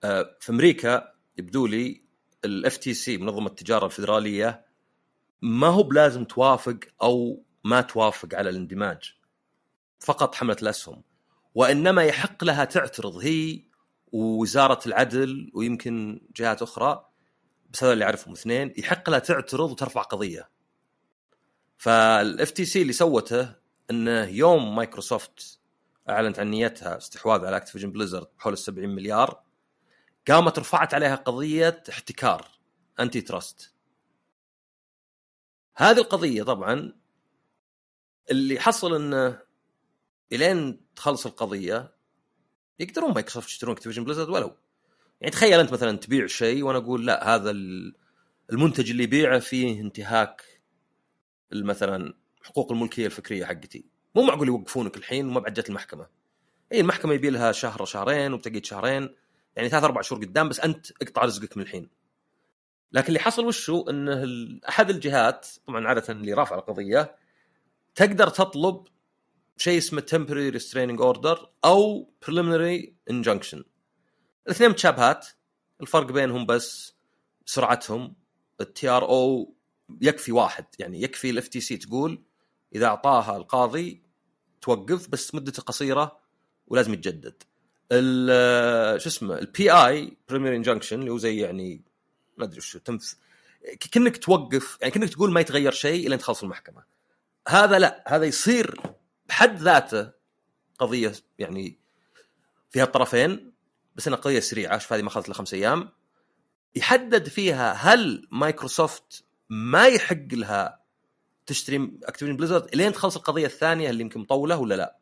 [SPEAKER 2] آه في أمريكا يبدو لي ال FTC منظمة التجارة الفدراليه ما هو بلازم توافق أو ما توافق على الاندماج. فقط حملة الأسهم وإنما يحق لها تعترض هي ووزارة العدل ويمكن جهات أخرى بس هذا اللي أعرفهم اثنين يحق لها تعترض وترفع قضية. فال FTC اللي سوته إنه يوم مايكروسوفت أعلنت عن نيتها استحواذ على أكتيفيجن بليزرد بحول ال 70 مليار قامت رفعت عليها قضية احتكار antitrust هذه القضية طبعا اللي حصل إنه إلين تخلص القضية يقدرون مايكروسوفت يشترون اكتيفيجن بليزرد ولو. يعني تخيل أنت مثلا تبيع شيء وأنا أقول لا هذا المنتج اللي يبيعه فيه انتهاك مثلا حقوق الملكية الفكرية حقتي. مو معقول يوقفونك الحين وما بعد جت المحكمة. إي المحكمة يبي لها شهر شهرين وبتقعد شهرين يعني ثلاث أربع شهور قدام بس أنت اقطع رزقك من الحين. لكن اللي حصل وشو انه أحد الجهات طبعا عادة اللي رافع القضية تقدر تطلب شيء اسمه temporary restraining order أو preliminary injunction. الاثنين متشابهات الفرق بينهم بس سرعتهم ال TRO يكفي واحد يعني يكفي ال FTC تقول إذا أعطاها القاضي توقف بس مدته قصيرة ولازم يتجدد. شو اسمه ال PI preliminary injunction اللي هو زي يعني ما أدري شو تمث كأنك توقف يعني كأنك تقول ما يتغير شيء الين تخلص المحكمة. هذا لا هذا يصير بحد ذاته قضية يعني فيها الطرفين بس إنها قضية سريعة شوف هذه ما اخذت خمس أيام. يحدد فيها هل مايكروسوفت ما يحق لها تشتري أكتيفيجن بليزرد لين تخلص القضية الثانية اللي يمكن مطولة ولا لا.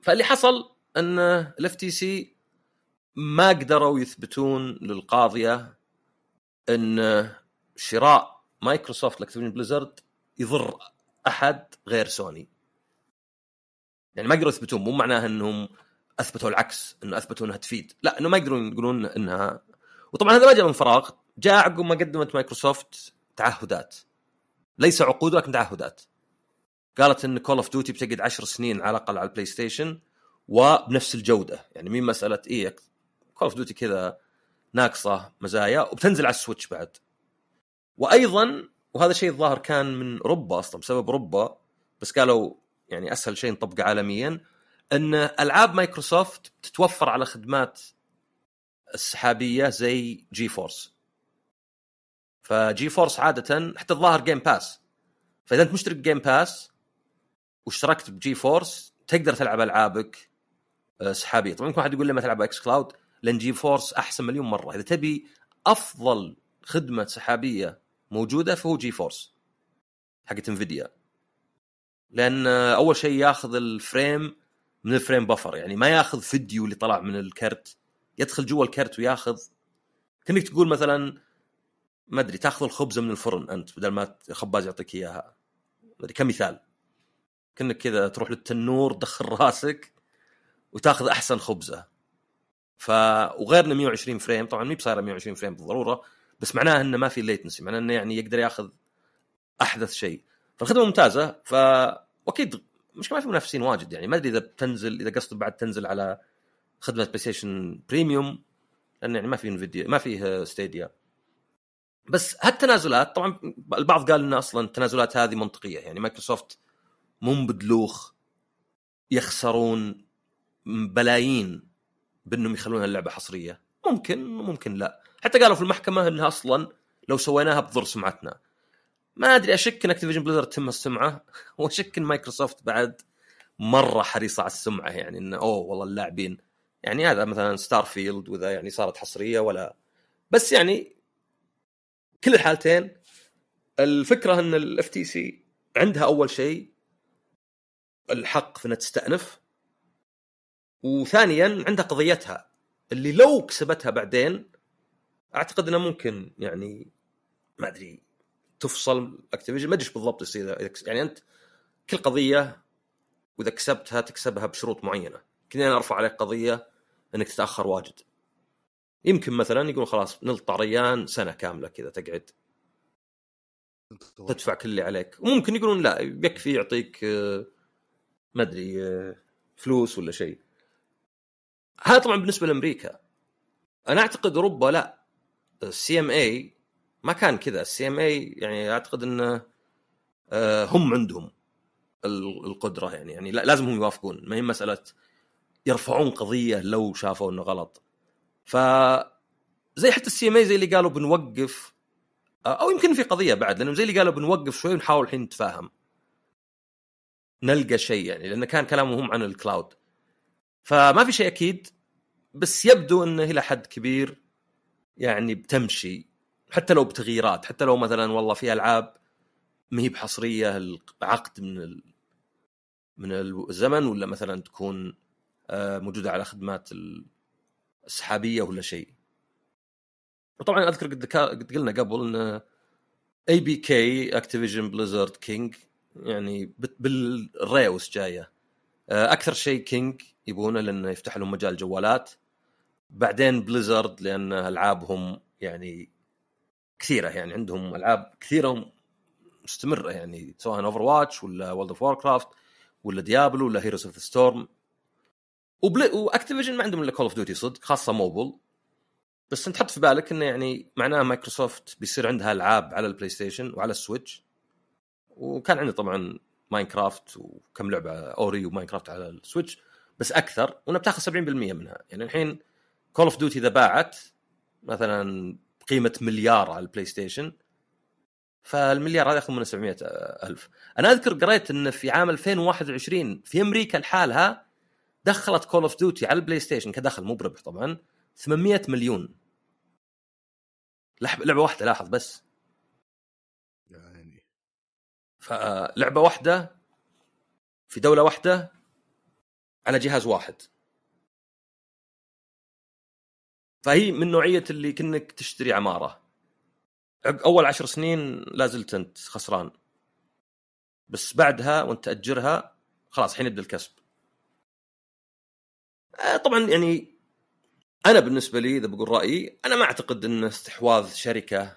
[SPEAKER 2] فاللي حصل إن ال FTC ما قدروا يثبتون للقاضية إن شراء مايكروسوفت لأكتيفيجن بليزرد يضر أحد غير سوني. يعني ما قدروا يثبتون مو معناها إنهم أثبتوا العكس إنه أثبتوا إنها تفيد. لا إنه ما يقدرون يقولون إنها. وطبعا هذا ما جاء من فراغ جاء عقب ما قدمت مايكروسوفت تعهدات. ليس عقود ولكن تعهدات. قالت إن كول اوف ديوتي بتقعد 10 سنين على الأقل على البلاي ستيشن وبنفس الجودة. يعني مين مساله إيه كول اوف ديوتي كذا ناقصة مزايا وبتنزل على السويتش بعد. وأيضا وهذا شيء الظاهر كان من اوروبا أصلا بسبب اوروبا بس قالوا يعني أسهل شيء نطبقه عالميا أن ألعاب مايكروسوفت تتوفر على خدمات السحابية زي جي فورس فجي فورس عادة حتى الظاهر جيم باس فإذا أنت مشترك جيم باس واشتركت بجي فورس تقدر تلعب ألعابك آه، سحابية. طبعا ممكن واحد يقول لي ما تلعب إكس كلاود لأن جي فورس أحسن مليون مرة. إذا تبي أفضل خدمة سحابية موجودة فهو جي فورس حقت انفيديا لأن أول شيء ياخذ ال frame من ال frame buffer يعني ما ياخذ فيديو اللي طلع من الكرت. يدخل جوا الكرت وياخذ. كأنك تقول مثلا ما أدري تاخذ الخبزة من الفرن أنت بدل ما خباز يعطيك إياها. كمثال. كأنك كذا تروح للتنور تدخل راسك وتاخذ أحسن خبزة. ف وغير انه 120 frame طبعا مي بصايره 120 frame بالضرورة بس معناه إنه ما في latency معناه إنه يعني يقدر ياخذ أحدث شيء. فالخدمة ممتازة ف واكيد مش ما في منافسين واجد يعني. ما أدري إذا بتنزل إذا قصد بعد تنزل على خدمة بلاي ستيشن بريميوم لأن يعني ما في انفيديا ما فيه ستيديا بس هالتنازلات طبعا البعض قال إن أصلا التنازلات هذه منطقية يعني. مايكروسوفت مو بدلوخ يخسرون بلايين بأنهم يخلون اللعبة حصرية. ممكن ممكن لا. حتى قالوا في المحكمة انها أصلا لو سويناها بتضر سمعتنا. ما أدري أشك إن اكتيفيجن بليزرد تهم السمعة وأشك إن مايكروسوفت بعد مرة حريصة على السمعة يعني إنه أوه والله اللاعبين يعني هذا مثلا ستار فيلد وإذا يعني صارت حصرية ولا بس يعني كل الحالتين الفكرة إن ال FTC عندها أول شيء الحق في إنها تستأنف وثانيا عندها قضيتها اللي لو كسبتها بعدين أعتقد انها ممكن يعني ما أدري تفصل اكتيفيجن ما أدري بالضبط يصير. يعني أنت كل قضية وإذا كسبتها تكسبها بشروط معينة. كذا أنا أرفع عليك قضية إنك تتأخر واجد. يمكن مثلا يقولون خلاص نلطع ريان سنة كاملة كذا تقعد. تدفع كل اللي عليك. وممكن يقولون لا يكفي يعطيك آه، ما أدري آه، فلوس ولا شيء. هذا طبعا بالنسبة لأمريكا. أنا أعتقد أوروبا لا. ال CMA ما كان كذا. ال CMA يعني أعتقد انه آه، هم عندهم القدرة يعني. يعني لازم هم يوافقون. ما هي مسألة يرفعون قضية لو شافوا إنه غلط. ف زي حتى ال CMA زي اللي قالوا بنوقف أو يمكن في قضية بعد لأنهم زي اللي قالوا بنوقف شوي ونحاول الحين نتفاهم. نلقى شيء يعني لأن كان كلامهم عن الكلاود فما في شيء أكيد بس يبدو إنه إلى حد كبير يعني بتمشي. حتى لو بتغييرات حتى لو مثلا والله في ألعاب ما هي بحصرية العقد من ال... من الزمن ولا مثلا تكون آه، موجودة على خدمات السحابية ولا شيء. وطبعا أذكر قد قد قلنا قبل إن ABK اكتيفيجن بليزرد كينج يعني بالريوس جاية. آه، أكثر شيء كينج يبونه لأنه يفتح لهم مجال جوالات. بعدين بليزرد لأن ألعابهم يعني كثيرة يعني عندهم ألعاب كثيرة مستمرة يعني سواء اوفر واتش ولا وولد اوف كرافت ولا ديابلو ولا هيروز اوف ستورم واكتيفيجن ما عندهم إلا كول اوف ديوتي صدق خاصة موبل بس انت حط في بالك إنه يعني معناه مايكروسوفت بيصير عندها ألعاب على البلاي ستيشن وعلى السويتش وكان عندي طبعا ماينكرافت وكم لعبة Ori وماينكرافت على السويتش بس أكثر وأنا بتاخذ 70% منها. يعني الحين Call of Duty إذا باعت مثلا قيمة مليار على البلاي ستيشن. فالمليار هذا ياخذ منه 700 ألف. أنا أذكر قريت انه في عام 2021 في أمريكا لحالها دخلت Call of Duty على البلاي ستيشن كدخل مو بربح طبعا 800 مليون. لعبة واحدة لاحظ بس.
[SPEAKER 1] يعني.
[SPEAKER 2] فلعبه واحدة في دولة واحدة على جهاز واحد. فهي من نوعية اللي كانك تشتري عمارة. أول عشر سنين لا زلت أنت خسران. بس بعدها وأنت تأجرها خلاص الحين يبدا الكسب. آه، طبعا يعني أنا بالنسبة لي إذا بقول رأيي أنا ما أعتقد إن استحواذ شركة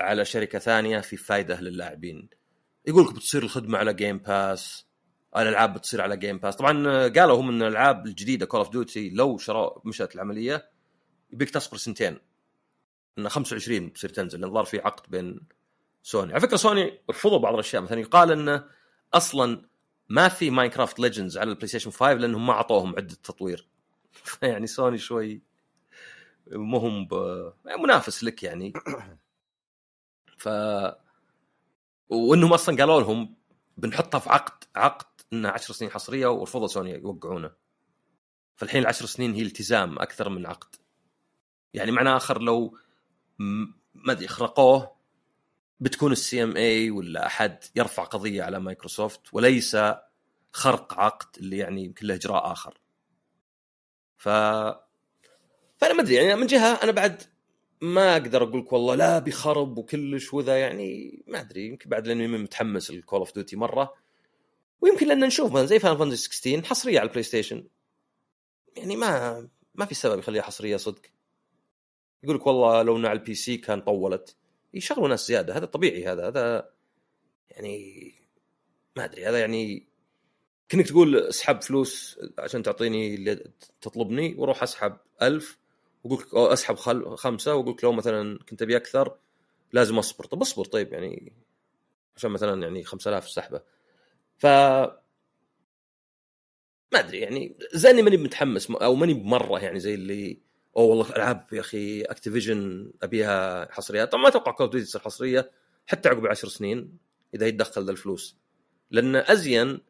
[SPEAKER 2] على شركة ثانية في فائده للاعبين. يقول لك بتصير الخدمة على Game Pass الألعاب بتصير على Game Pass طبعا قالوا هم إن الألعاب الجديدة Call of Duty لو شروا مشت العملية يبيك تصبر سنتين. انه 25 بتصير تنزل لأن ظهر في عقد بين سوني. على فكرة سوني رفضوا بعض الأشياء. مثلا يقال إنه أصلا ما في Minecraft Legends على البلاي ستيشن 5 لأنهم ما أعطوهم عدة تطوير. يعني سوني شوي مهم ب... يعني منافس لك يعني. ف وإنهم أصلا قالوا لهم بنحطها في عقد عقد انه 10 سنين حصرية ورفضوا سوني يوقعونه. فالحين العشر سنين هي التزام أكثر من عقد. يعني معنى آخر لو ما أدري خرقوه بتكون ال CMA ولا أحد يرفع قضية على مايكروسوفت وليس خرق عقد اللي يعني يمكن له إجراء آخر. ف فأنا ما أدري يعني من جهة أنا بعد ما أقدر أقول لك والله لا بيخرب وكلش وذا يعني ما أدري يمكن بعد لاني متحمس ال Call of Duty مرة. ويمكن لأن نشوف مثلا زي Final Fantasy 16 حصرية على البلاي ستيشن يعني ما ما في سبب يخليها حصرية صدق. يقول لك والله لو على البي سي كان طولت. يشغلوا ناس زيادة هذا طبيعي هذا هذا يعني ما أدري هذا يعني كنك تقول اسحب فلوس عشان تعطيني اللي تطلبني وأروح اسحب ألف واقول لك اسحب خل... خمسة واقول لك لو مثلا كنت أبي أكثر لازم أصبر. طب أصبر طيب يعني عشان مثلا يعني 5000 السحبة. ف ما أدري يعني زي اني ماني متحمس أو ماني بمرة يعني زي اللي أوه والله ألعاب يا أخي أكتيفيجن أبيها حصريات طبعا ما أتوقع Call of تصير حصرية حتى عقب عشر سنين إذا يتدخل ذا الفلوس. لأن أزين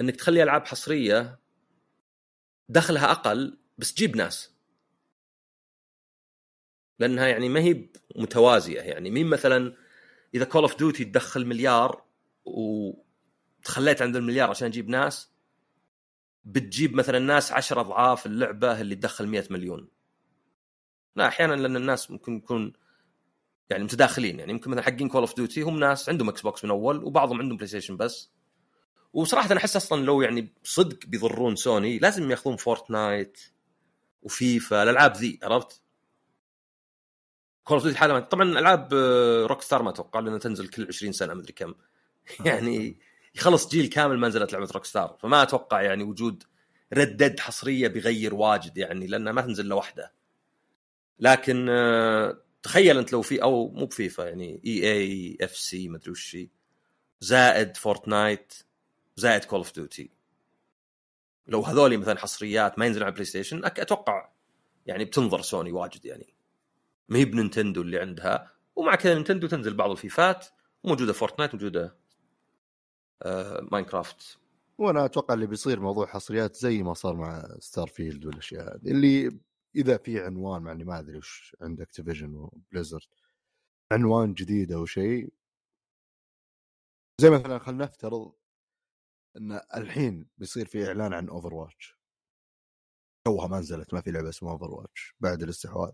[SPEAKER 2] إنك تخلي ألعاب حصرية دخلها أقل بس تجيب ناس. لأنها يعني ما هي متوازية يعني. مين مثلا إذا Call of Duty تدخل مليار وتخليت عند المليار عشان تجيب ناس بتجيب مثلا ناس عشر أضعاف اللعبة اللي تدخل 100 مليون. لا أحيانا لأن الناس ممكن يكون يعني متداخلين يعني يمكن مثلا حقين Call of Duty هم ناس عندهم إكس بوكس من أول وبعضهم عندهم بلاي ستيشن بس. وصراحة أنا أحس أصلا لو يعني صدق بيضرون سوني لازم يأخذون فورتنايت وفيفا الألعاب ذي عرفت؟ Call of Duty حالة طبعا ألعاب روك ستار ما أتوقع لأنها تنزل كل 20 سنة مدري كم. يعني يخلص جيل كامل ما نزلت لعبة روك ستار فما أتوقع يعني وجود Red Dead حصرية بيغير واجد يعني لأنها ما تنزل لوحده لكن آه، تخيل انت لو في أو مو بفيفا يعني EA FC ما أدري وش زائد فورتنايت زائد Call of Duty لو هذولي مثلا حصريات ما ينزلون على بلاي ستيشن أتوقع يعني بتنضر سوني واجد يعني. ما هي بننتندو اللي عندها ومع كذا نينتندو تنزل بعض الفيفات موجودة فورتنايت موجودة آه ماينكرافت.
[SPEAKER 1] وأنا أتوقع اللي بيصير موضوع حصريات زي ما صار مع Starfield والاشياء اللي إذا في عنوان مع إني ما أدري وش عند Activision و Blizzard عنوان جديد أو شيء. زي مثلا خلينا نفترض إن الحين بيصير في إعلان عن Overwatch توها ما نزلت ما في لعبة اسمها Overwatch بعد الاستحواذ.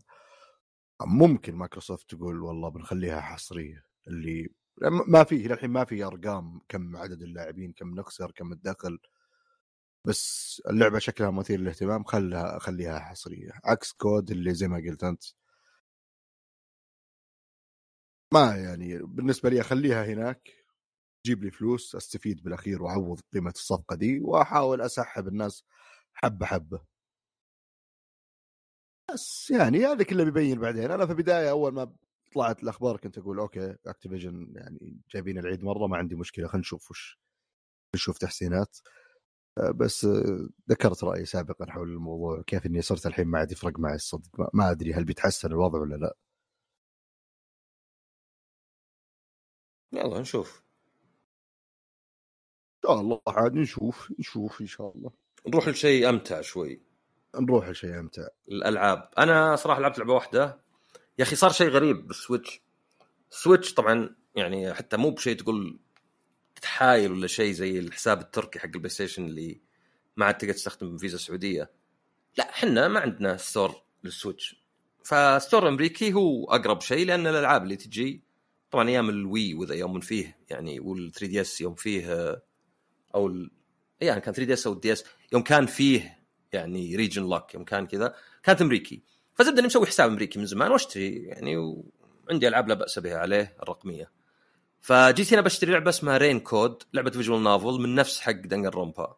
[SPEAKER 1] ممكن مايكروسوفت تقول والله بنخليها حصرية اللي ما في الحين ما في أرقام كم عدد اللاعبين كم نخسر كم الدخل. بس اللعبة شكلها مثير للاهتمام خلها خليها حصرية. عكس COD اللي زي ما قلت أنت. ما يعني بالنسبة لي أخليها هناك. تجيب لي فلوس أستفيد بالأخير وأعوض قيمة الصفقة دي وأحاول أسحب الناس حبه حبة. بس يعني هذا كله بيبين بعدين. أنا في البداية أول ما طلعت الأخبار كنت أقول okay Activision يعني جايبين العيد مرة ما عندي مشكلة خلينا نشوف وش نشوف تحسينات. بس ذكرت رأيي سابقا حول الموضوع كيف إني صرت الحين ما عاد يفرق معي الصدق ما أدري هل بيتحسن الوضع ولا لا.
[SPEAKER 2] يلا نشوف.
[SPEAKER 1] إن شاء الله عاد نشوف نشوف إن شاء الله.
[SPEAKER 2] نروح لشيء أمتع شوي.
[SPEAKER 1] نروح لشيء أمتع.
[SPEAKER 2] الألعاب. أنا صراحة لعبت لعبة واحدة. يا أخي صار شيء غريب بال Switch. Switch طبعا يعني حتى مو بشيء تقول تحايل ولا شيء زي الحساب التركي حق ال PlayStation اللي ما عاد تقدر تستخدم فيزا سعودية. لا إحنا ما عندنا store لل Switch. ف store أمريكي هو أقرب شيء لأن الألعاب اللي تجي طبعا أيام ال Wii واذا يوم فيه يعني وال 3DS يوم فيه أو ال... يعني كان 3DS أو ال DS يوم كان فيه يعني region lock يوم كان كذا كانت أمريكي. فزبده اني مسوي حساب أمريكي من زمان وأشتري يعني وعندي ألعاب لا بأس بها عليه الرقمية. فجيت هنا بشتري لعبة اسمها Rain Code لعبة visual novel من نفس حق Danganronpa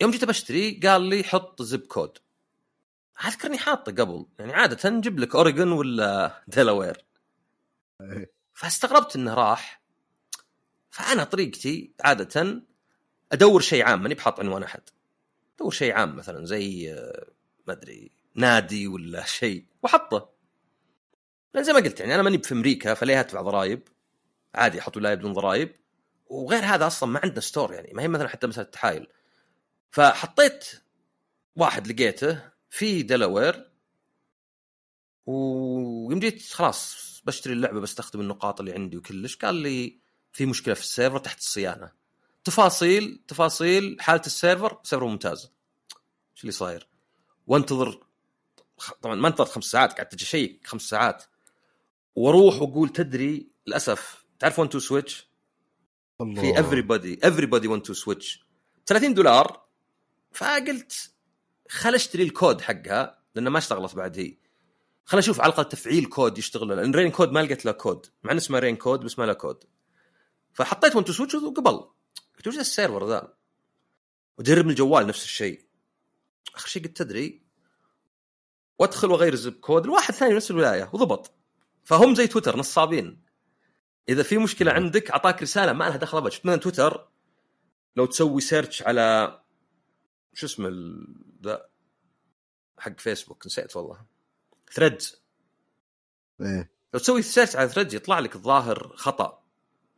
[SPEAKER 2] يوم جيت بشتري قال لي حط zip code أذكرني حاطه قبل يعني عادة نجيب لك أوريغون ولا ديلاوير
[SPEAKER 1] إيه.
[SPEAKER 2] فاستغربت إنه راح. فأنا طريقتي عادة أدور شيء عام ماني بحاط عنوان أحد. أدور شيء عام مثلا زي آه، ما أدري نادي ولا شيء واحطه لأن زي ما قلت يعني أنا ماني في أمريكا فليه ادفع ضرائب؟ عادي أحط ولايه بدون ضرائب. وغير هذا أصلا ما عندنا store يعني ما هي مثلا حتى مسألة تحايل. فحطيت واحد لقيته في دلاوير جيت خلاص بشتري اللعبة بستخدم النقاط اللي عندي وكلش. قال لي في مشكلة في ال server تحت الصيانة. تفاصيل تفاصيل حالة ال server، server ممتاز. إيش اللي صاير؟ وانتظر طبعا ما انتظرت خمس ساعات قعدت أشيك خمس ساعات. وأروح واقول تدري للأسف تعرف 1-2-Switch؟ في Everybody, Everybody 1-2-Switch. 30 دولار فقلت خل أشتري الكود حقها لأنه ما اشتغلت بعد هي. خل أشوف على الأقل تفعيل كود يشتغل لأن Rain Code ما لقيت له كود مع إنه اسمه Rain Code بس ما له كود فحطيت 1-2-Switch وقبل. قلت وش ال server ذا؟ وجرب من الجوال نفس الشيء. آخر شيء قلت تدري. وادخل واغير ال zip code لواحد ثاني نفس الولاية وضبط. فهم زي تويتر نصابين. إذا في مشكلة عندك أعطاك رسالة ما لها دخل ابد شفت مثلا تويتر؟ لو تسوي search على شو اسمه ال- ذا حق فيسبوك نسيت والله. Threads
[SPEAKER 1] إيه.
[SPEAKER 2] لو تسوي search على Threads يطلع لك الظاهر خطأ.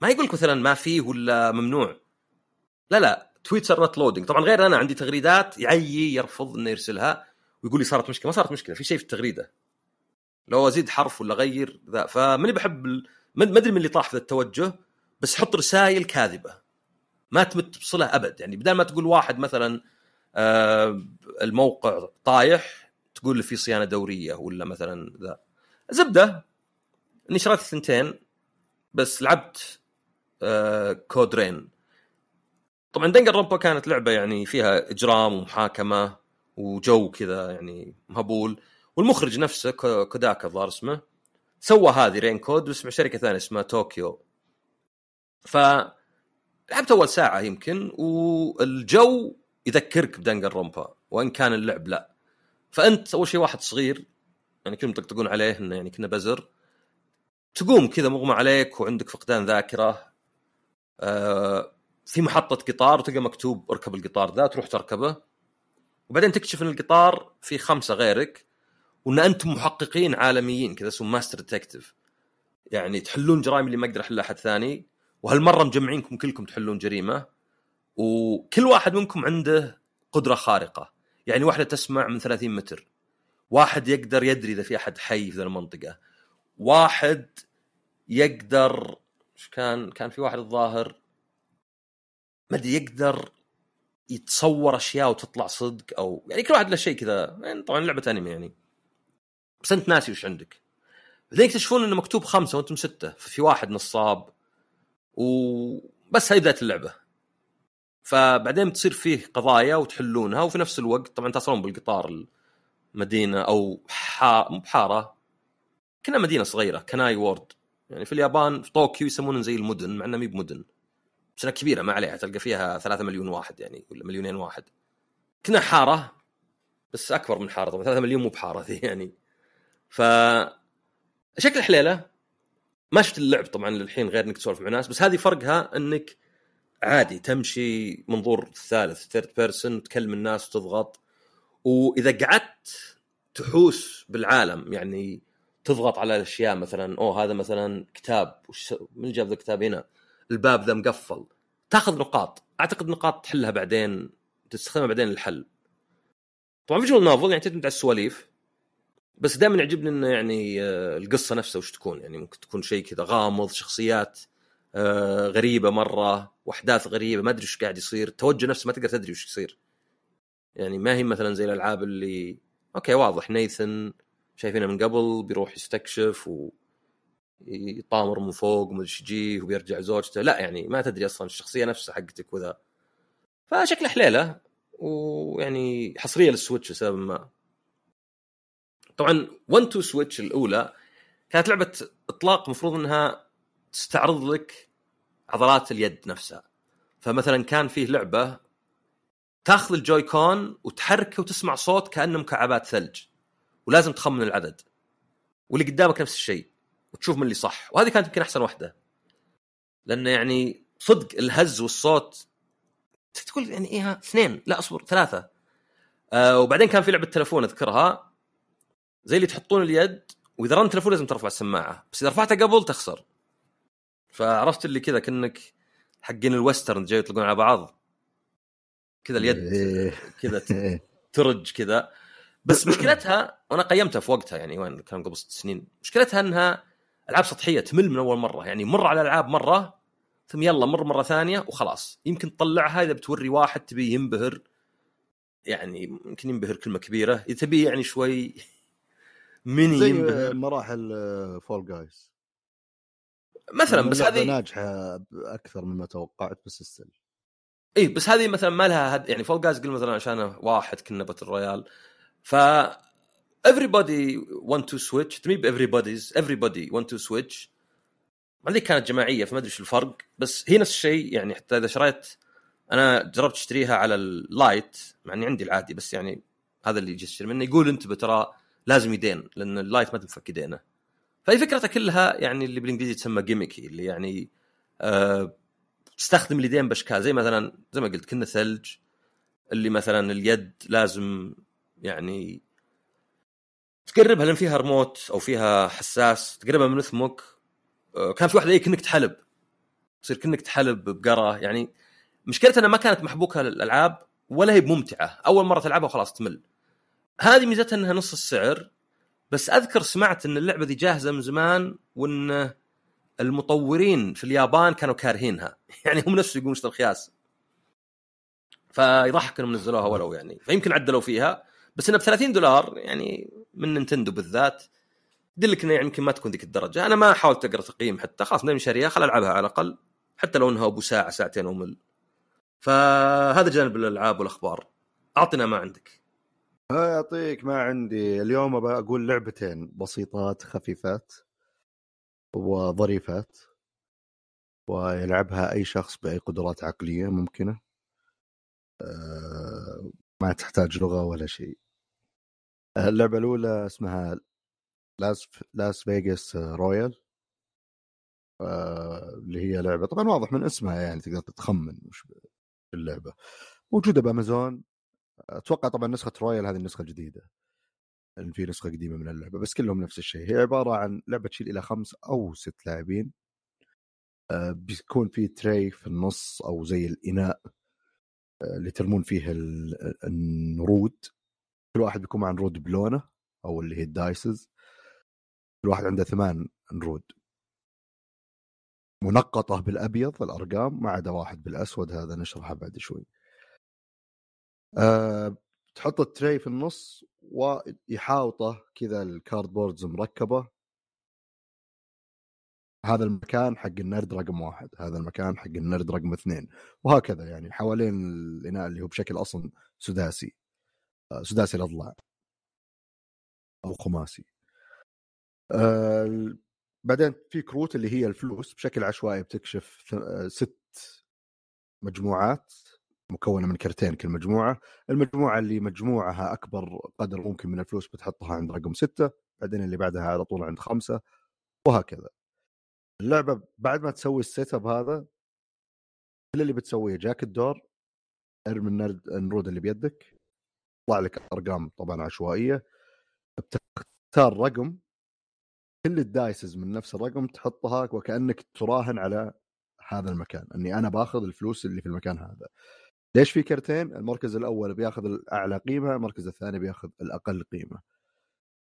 [SPEAKER 2] ما يقول لك مثلا ما فيه ولا ممنوع. لا لا. Twitter not loading طبعا غير أنا عندي تغريدات يعيي يرفض إنه يرسلها ويقول لي صارت مشكلة. ما صارت مشكلة في شيء في التغريدة. لو أزيد حرف ولا أغير ذا. فماني بحب ال- ما أدري من اللي طاح في التوجه بس حط رسائل كاذبة. ما تمت بصلة أبد. يعني بدل ما تقول واحد مثلا آه الموقع طايح تقول في صيانة دورية ولا مثلا ذا. زبدة. إني شريت الثنتين بس لعبت آه code rain. طبعا Danganronpa كانت لعبة يعني فيها إجرام ومحاكمة وجو كذا يعني مهبول. والمخرج نفسه كو- كوداكا الظاهر اسمه سوى هذه Rain Code بس مع شركة ثانية اسمها طوكيو. ف لعبت أول ساعة يمكن والجو يذكرك ب Danganronpa وإن كان اللعب لا. فأنت أول شيء واحد صغير يعني كلهم يطقطقون عليه إنه يعني كنا بزر تقوم كذا مغمى عليك وعندك فقدان ذاكرة آه في محطة قطار وتلقى مكتوب اركب القطار ذا تروح تركبه. وبعدين تكتشف إن القطار في خمسة غيرك وإن أنتم محققين عالميين كذا اسمه Master Detective يعني تحلون جرائم اللي ما يقدر يحلها أحد ثاني. وهالمرة مجمعينكم كلكم تحلون جريمة. وكل واحد منكم عنده قدرة خارقة. يعني واحدة تسمع من 30 متر. واحد يقدر يدري إذا في أحد حي في ذا المنطقة. واحد يقدر إيش كان؟ كان في واحد الظاهر. ما أدري يقدر يتصور أشياء وتطلع صدق أو يعني كل واحد له شيء كذا. يعني طبعا لعبة أنمي يعني. بس انت ناسي وش عندك. بعدين يكتشفون إنه مكتوب خمسة وأنتم ستة ففي واحد نصاب. وبس هاي بداية اللعبة. فبعدين بتصير فيه قضايا وتحلونها وفي نفس الوقت طبعا تصلون بالقطار المدينة أو حا... مو بحارة كنا مدينة صغيرة Kanai Ward. يعني في اليابان في طوكيو يسمونها زي المدن مع انها بمدن. بس إنها كبيرة ما عليها تلقى فيها ثلاثة مليون واحد يعني ولا مليونين واحد. كنا حارة بس أكبر من حارة طبعا 3 مليون مو بحارة ذي يعني. ف شكل حليلة. ما شفت اللعب طبعا للحين غير إنك تسولف مع ناس بس هذه فرقها إنك عادي تمشي منظور ثالث third person تكلم الناس وتضغط. وإذا قعدت تحوس بالعالم يعني تضغط على الاشياء مثلا أوه هذا مثلا كتاب وش من جاب ذا الكتاب هنا؟ الباب ذا مقفل. تأخذ نقاط. أعتقد نقاط تحلها بعدين تستخدمها بعدين للحل. طبعا visual novel يعني تعتمد على السواليف. بس دائما يعجبني إنه يعني آه، القصة نفسها وش تكون. يعني ممكن تكون شيء كذا غامض شخصيات آه، غريبة مرة وأحداث غريبة ما أدري إيش قاعد يصير. التوجه نفسه ما تقدر تدري وش يصير. يعني ما هي مثلا زي الألعاب اللي okay واضح Nathan شايفينه من قبل بيروح يستكشف و يطامر من فوق ومدري إيش يجيه وبيرجع زوجته. لا يعني ما تدري أصلا الشخصية نفسها حقتك وذا. فشكله حليلة ويعني حصرية لل Switch لسبب ما. طبعا 1-2-Switch الأولى كانت لعبة إطلاق المفروض إنها تستعرض لك عضلات اليد نفسها. فمثلا كان فيه لعبة تاخذ الجوي كون وتحركه وتسمع صوت كأنه مكعبات ثلج ولازم تخمن العدد. واللي قدامك نفس الشيء وتشوف من اللي صح. وهذه كانت يمكن أحسن واحدة. لأنه يعني صدق الهز والصوت تقول يعني إيه اثنين لا أصبر ثلاثة. آه وبعدين كان في لعبة تلفون أذكرها. زي اللي تحطون اليد وإذا رن تلفون لازم ترفع السماعة. بس إذا رفعتها قبل تخسر. فعرفت اللي كذا كأنك حقين الويسترن جاي يطلقون على بعض. كذا اليد. كذا. ترج كذا. بس مشكلتها وأنا قيمتها في وقتها يعني وين كان قبل ست سنين. مشكلتها إنها ألعاب سطحية تمل من أول مرة. يعني مر على الألعاب مرة ثم يلا مر مرة ثانية وخلاص. يمكن تطلعها إذا بتوري واحد تبي ينبهر. يعني يمكن ينبهر كلمة كبيرة. إذا تبي يعني شوي ميني
[SPEAKER 1] زي
[SPEAKER 2] ينبهر
[SPEAKER 1] مراحل فول جايز
[SPEAKER 2] مثلا بس هذه
[SPEAKER 1] ناجحة أكثر مما توقعت بس السل
[SPEAKER 2] اي بس هذه مثلا ما لها هد... يعني فول جايز قل مثلا عشان واحد كنا باتل رويال ف everybody want to switch. تمي everybody's everybody want to switch. هذه كانت جماعية فما أدري إيش الفرق. بس هي نفس الشيء يعني حتى إذا شريت أنا جربت اشتريها على اللايت مع إني عندي العادي بس يعني هذا اللي جيت اشتري منه. يقول انتبه ترى لازم يدين لأن ال Lite ما تنفك يدينه فهي فكرتها كلها يعني اللي بالإنجليزي تسمى gimmicky اللي يعني آه تستخدم اليدين بأشكال. زي مثلا زي ما قلت كنا ثلج اللي مثلا اليد لازم يعني تقربها لأن فيها ريموت أو فيها حساس تقربها من أثمك. آه، كان في واحدة اي كأنك تحلب. تصير كأنك تحلب بقرة. يعني مشكلتها إنها ما كانت محبوكة للألعاب ولا هي بممتعة. أول مرة تلعبها وخلاص تمل. هذه ميزتها إنها نص السعر بس أذكر سمعت إن اللعبة دي جاهزة من زمان وإن المطورين في اليابان كانوا كارهينها. يعني هم نفسهم يقولون اشتري الخياس. فيضحك إنهم نزلوها ولو يعني. فيمكن عدلوا فيها بس إنها ب 30 دولار يعني من نينتندو بالذات. يدلك إنه يعني يمكن ما تكون ذيك الدرجة. أنا ما حاولت أقرأ تقييم حتى خلاص ماني شاريها خل ألعبها على الأقل. حتى لو إنها أبو ساعة ساعتين امل فهذا جانب الألعاب والأخبار. أعطنا ما عندك.
[SPEAKER 1] يعطيك ما عندي. اليوم بقول لعبتين بسيطات خفيفات وظريفات ويلعبها أي شخص بأي قدرات عقلية ممكنة. أه ما تحتاج لغة ولا شيء. اللعبة الأولى اسمها لاس Las Vegas Royale اللي هي لعبة طبعا واضح من اسمها يعني تقدر تتخمن وش اللعبه موجودة بأمازون. أتوقع طبعا نسخة Royale هذه النسخة الجديدة. لأن في نسخة قديمة من اللعبة بس كلهم نفس الشيء. هي عبارة عن لعبة تشيل إلى خمس أو ست لاعبين. آه، بيكون في tray في النص أو زي الإناء آه، اللي ترمون فيه النرود. كل واحد بيكون مع نرود بلونه أو اللي هي ال dices كل واحد عنده ثمان نرود. منقطة بالأبيض الأرقام ما عدا واحد بالأسود هذا نشرحه بعد شوي. أه تحط ال tray في النص ويحاوطه كذا ال cardboards مركبة. هذا المكان حق النرد رقم واحد هذا المكان حق النرد رقم اثنين وهكذا يعني حوالين الإناء اللي هو بشكل أصلا سداسي آه، سداسي الأضلاع. أو خماسي. آه بعدين في كروت اللي هي الفلوس بشكل عشوائي بتكشف آه، ست مجموعات. مكونة من كرتين كل مجموعة، المجموعة اللي مجموعها أكبر قدر ممكن من الفلوس بتحطها عند رقم ستة، بعدين اللي بعدها على طول عند خمسة وهكذا. اللعبة بعد ما تسوي ال setup هذا كل اللي بتسويه جاك الدور ارمي النرود اللي بيدك يطلع لك أرقام طبعا عشوائية. بتختار رقم كل ال dices من نفس الرقم تحطها وكأنك تراهن على هذا المكان إني أنا باخذ الفلوس اللي في المكان هذا. ليش في كرتين؟ المركز الأول بياخذ الأعلى قيمة المركز الثاني بياخذ الأقل قيمة.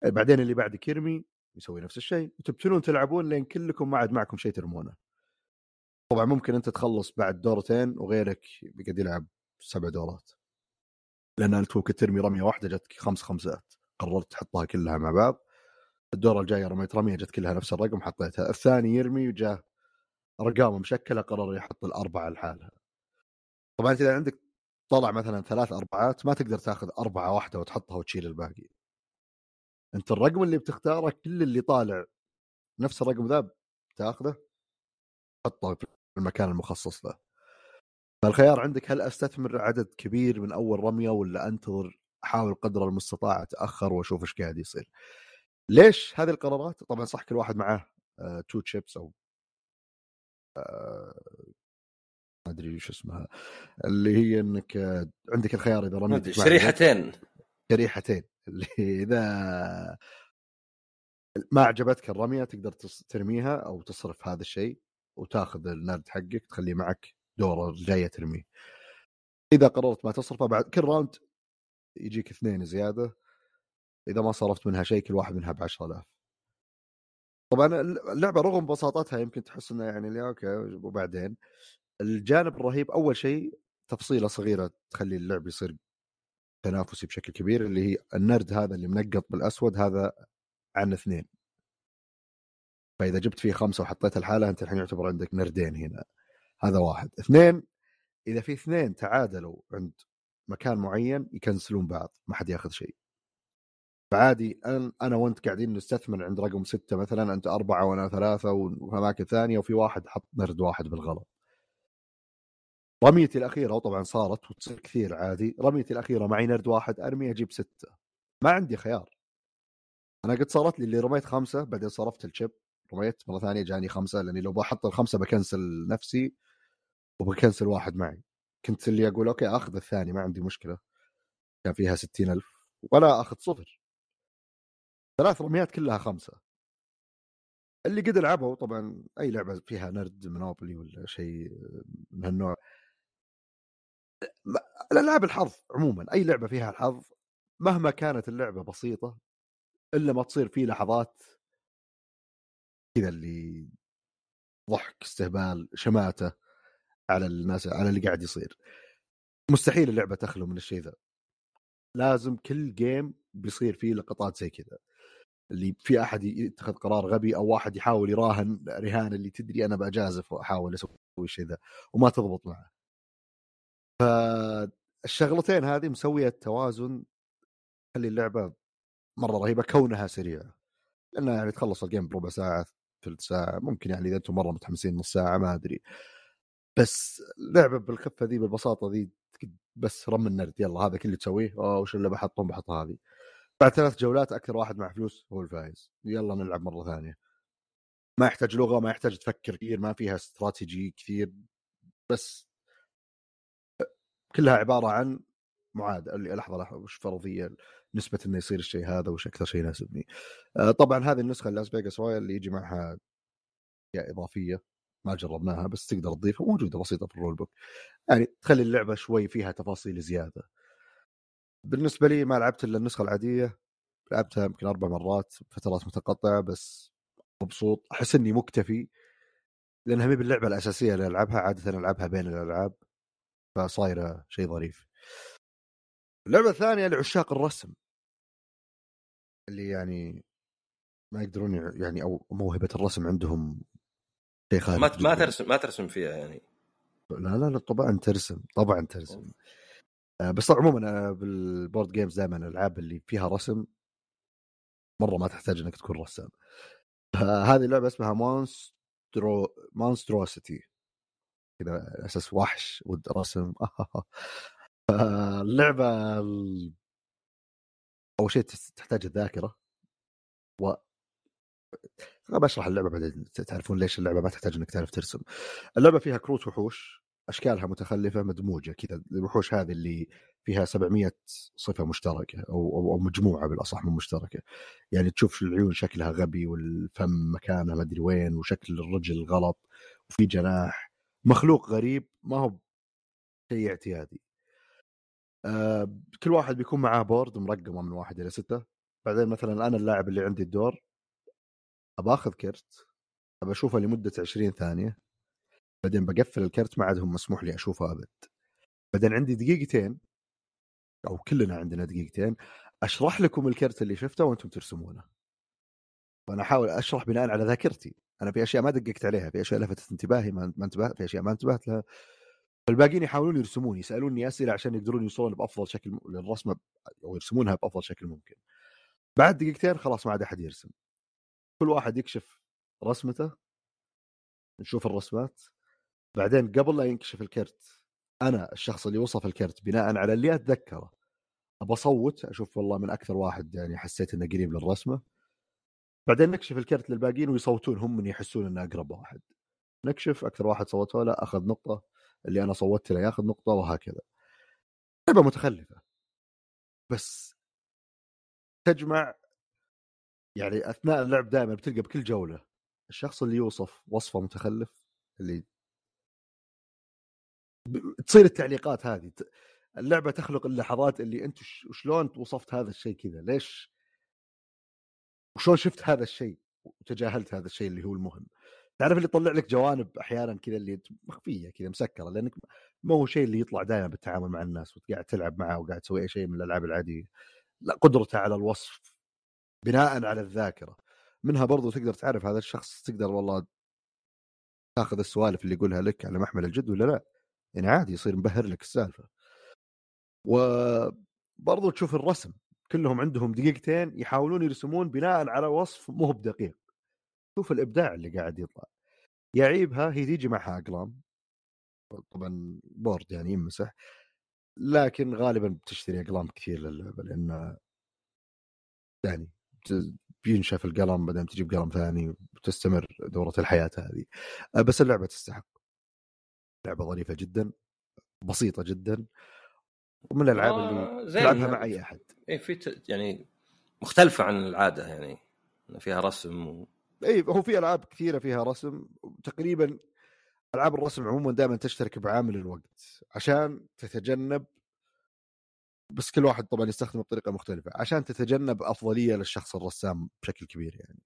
[SPEAKER 1] بعدين اللي بعدك يرمي يسوي نفس الشيء. وتبتلون تلعبون لين كلكم ما عاد معكم شيء ترمونه؟ طبعا ممكن أنت تخلص بعد دورتين وغيرك بيقعد يلعب سبع دورات. لأن أنت ممكن ترمي رمية واحدة جتك خمس خمسات. قررت تحطها كلها مع بعض. الدوره الجايه رميت رمية جت كلها نفس الرقم حطيتها. الثاني يرمي وجاه ارقام مشكلة قرر يحط الأربعة لحالها. طبعا إذا عندك طلع مثلا ثلاث أربعات ما تقدر تاخذ أربعة واحدة وتحطها وتشيل الباقي. أنت الرقم اللي بتختاره كل اللي طالع نفس الرقم ذا تاخذه تحطه في المكان المخصص له فالخيار عندك هل أستثمر عدد كبير من أول رمية ولا أنتظر أحاول قدر المستطاع أتأخر وأشوف إيش قاعد يصير؟ ليش هذه القرارات؟ طبعا صح كل واحد معاه تو آه تشيبس أو آه ما أدري وش اسمها اللي هي إنك عندك الخيار إذا رميت
[SPEAKER 2] شريحتين.
[SPEAKER 1] شريحتين اللي إذا ما عجبتك الرمية تقدر ترميها أو تصرف هذا الشيء وتاخذ النرد حقك تخليه معك دوره الجايه ترميه. إذا قررت ما تصرفه بعد كل round يجيك اثنين زيادة إذا ما صرفت منها شيء كل واحد منها ب 10000 طبعا اللعبة رغم بساطتها يمكن تحس انها يعني okay وبعدين؟ الجانب الرهيب أول شيء تفصيلة صغيرة تخلي اللعب يصير تنافسي بشكل كبير اللي هي النرد هذا اللي منقط بالأسود هذا عن اثنين. فإذا جبت فيه خمسة وحطيت الحالة أنت الحين يعتبر عندك نردين هنا. هذا واحد. اثنين إذا في اثنين تعادلوا عند مكان معين يكنسلون بعض ما حد ياخذ شيء. فعادي أنا أنا وأنت قاعدين نستثمر عند رقم ستة مثلا أنت أربعة وأنا ثلاثة وفي اماكن ثانية وفي واحد حط نرد واحد بالغلط. رميتي الأخيرة وطبعا صارت وتصير كثير عادي رميتي الأخيرة معي نرد واحد أرمي أجيب ستة. ما عندي خيار. أنا قد صارت لي اللي رميت خمسة بعدين صرفت ال chip رميت مرة ثانية جاني خمسة لأني لو بحط الخمسة بكنسل نفسي وبكنسل واحد معي. كنت اللي أقول okay آخذ الثاني ما عندي مشكلة. كان فيها ستين ألف. ولا أخذ صفر. ثلاث رميات كلها خمسة. اللي قد لعبوا طبعا أي لعبة فيها نرد Monopoly ولا شيء من هالنوع. الألعاب الحظ عموما أي لعبة فيها الحظ مهما كانت اللعبة بسيطة إلا ما تصير في لحظات كذا اللي ضحك استهبال شماتة على الناس على اللي قاعد يصير. مستحيل اللعبة تخلو من الشيء ذا. لازم كل game بيصير فيه لقطات زي كذا. اللي في أحد يتخذ قرار غبي أو واحد يحاول يراهن رهان اللي تدري أنا بجازف وأحاول أسوي الشيء ذا وما تضبط معه. فالشغلتين هذه مسوية توازن تخلي اللعبة مرة رهيبة كونها سريعه لأنها يعني تخلص الجيم بربع ساعة ثلث ساعة ممكن يعني إذا أنتم مرة متحمسين نص ساعة ما أدري. بس لعبة بالخفه ذي بالبساطة ذي بس رم النرد يلا هذا كل اللي تسويه وش اللي بحطهم بحط هذه. بعد ثلاث جولات أكثر واحد مع فلوس هو الفايز. يلا نلعب مرة ثانية. ما يحتاج لغة ما يحتاج تفكر كثير ما فيها استراتيجي كثير بس كلها عبارة عن معادلة. لحظة لحظة وش فرضية نسبة إنه يصير الشيء هذا وش أكثر شيء يناسبني. آه، طبعا هذه النسخة Las Vegas Royale اللي يجي معها إضافية ما جربناها بس تقدر تضيفها موجودة بسيطة في ال rulebook يعني تخلي اللعبة شوي فيها تفاصيل زيادة. بالنسبة لي ما لعبت إلا النسخة العادية لعبتها يمكن أربع مرات فترات متقطعة بس مبسوط. أحس إني مكتفي لأنها مي باللعبة الأساسية اللي ألعبها عادة ألعبها بين الألعاب. فصايرة شيء ظريف. اللعبة الثانية لعشاق الرسم. اللي يعني ما يقدرون يعني أو موهبة الرسم عندهم
[SPEAKER 2] شيء خارج ما ما ترسم ما ترسم فيها يعني.
[SPEAKER 1] لا لا لا طبعا ترسم طبعا ترسم. آه، بس عموما بال board games دائما الألعاب اللي فيها رسم مرة ما تحتاج إنك تكون رسام. هذه اللعبة اسمها Monstro Monstrosity. كذا أساس وحش ود رسم اللعبه أول شيء تحتاج الذاكرة و بشرح اللعبة بعدين تعرفون ليش اللعبة ما تحتاج إنك تعرف ترسم. اللعبة فيها كروت وحوش أشكالها متخلفة مدموجة كذا الوحوش هذه اللي فيها 700 صفة مشتركة أو أو, مجموعة بالأصح من مشتركة. يعني تشوف العيون شكلها غبي والفم مكانه ما أدري وين وشكل الرجل غلط وفي جناح مخلوق غريب ما هو شيء اعتيادي. آه كل واحد بيكون معاه بورد مرقمة من واحد إلى ستة. بعدين مثلا أنا اللاعب اللي عندي الدور اباخذ كرت أبى أشوفه لمدة 20 ثانية. بعدين بقفل الكرت ما عاد مسموح لي أشوفه أبد. بعدين عندي دقيقتين أو كلنا عندنا دقيقتين أشرح لكم الكرت اللي شفته وأنتم ترسمونه. وأنا أحاول أشرح بناء على ذاكرتي. أنا في أشياء ما دققت عليها في أشياء لفتت انتباهي ما انتبهت في أشياء ما انتبهت لها. فالباقيين يحاولون يرسمون يسألوني أسئلة عشان يقدرون يوصلون بأفضل شكل للرسمة أو يرسمونها بأفضل شكل ممكن. بعد دقيقتين خلاص ما عاد أحد يرسم. كل واحد يكشف رسمته نشوف الرسمات. بعدين قبل لا ينكشف الكرت أنا الشخص اللي وصف الكرت بناء على اللي أتذكره أبى أصوت أشوف والله من أكثر واحد يعني حسيت إنه قريب للرسمة. بعدين نكشف الكرت للباقيين ويصوتون هم من يحسون إنه أقرب واحد. نكشف أكثر واحد صوته له أخذ نقطة اللي أنا صوتت له ياخذ نقطة وهكذا. لعبة متخلفة. بس تجمع يعني أثناء اللعب دائما بتلقى بكل جولة الشخص اللي يوصف وصفه متخلف اللي تصير التعليقات هذه اللعبة تخلق اللحظات اللي أنت شلون وصفت هذا الشيء كذا ليش وشلون شفت هذا الشيء وتجاهلت هذا الشيء اللي هو المهم. تعرف اللي يطلع لك جوانب أحيانا كذا اللي مخفية كذا مسكرة لأنك ما هو شيء اللي يطلع دائما بالتعامل مع الناس وقاعد تلعب معه وقاعد تسوي أي شيء من الألعاب العادية. لا قدرته على الوصف بناء على الذاكرة. منها برضو تقدر تعرف هذا الشخص تقدر والله تاخذ السوالف اللي يقولها لك على محمل الجد ولا لا؟ يعني عادي يصير مبهر لك السالفة. وبرضو تشوف الرسم. كلهم عندهم دقيقتين يحاولون يرسمون بناء على وصف مو بدقيق. شوف الإبداع اللي قاعد يطلع. يعيبها هي تيجي معها أقلام. طبعا بورد يعني يمسح. لكن غالبا بتشتري أقلام كثير للعبة لأن يعني بينشف القلم بعدين تجيب قلم ثاني وتستمر دورة الحياة هذه. بس اللعبة تستحق. لعبة ظريفة جدا بسيطة جدا ومن الألعاب آه اللي تلعبها مع أي أحد.
[SPEAKER 2] اي في يعني مختلفة عن العادة يعني فيها رسم و...
[SPEAKER 1] اي هو في ألعاب كثيرة فيها رسم. تقريبا ألعاب الرسم عموما دائما تشترك بعامل الوقت عشان تتجنب بس كل واحد طبعا يستخدمه بطريقة مختلفة عشان تتجنب أفضلية للشخص الرسام بشكل كبير يعني.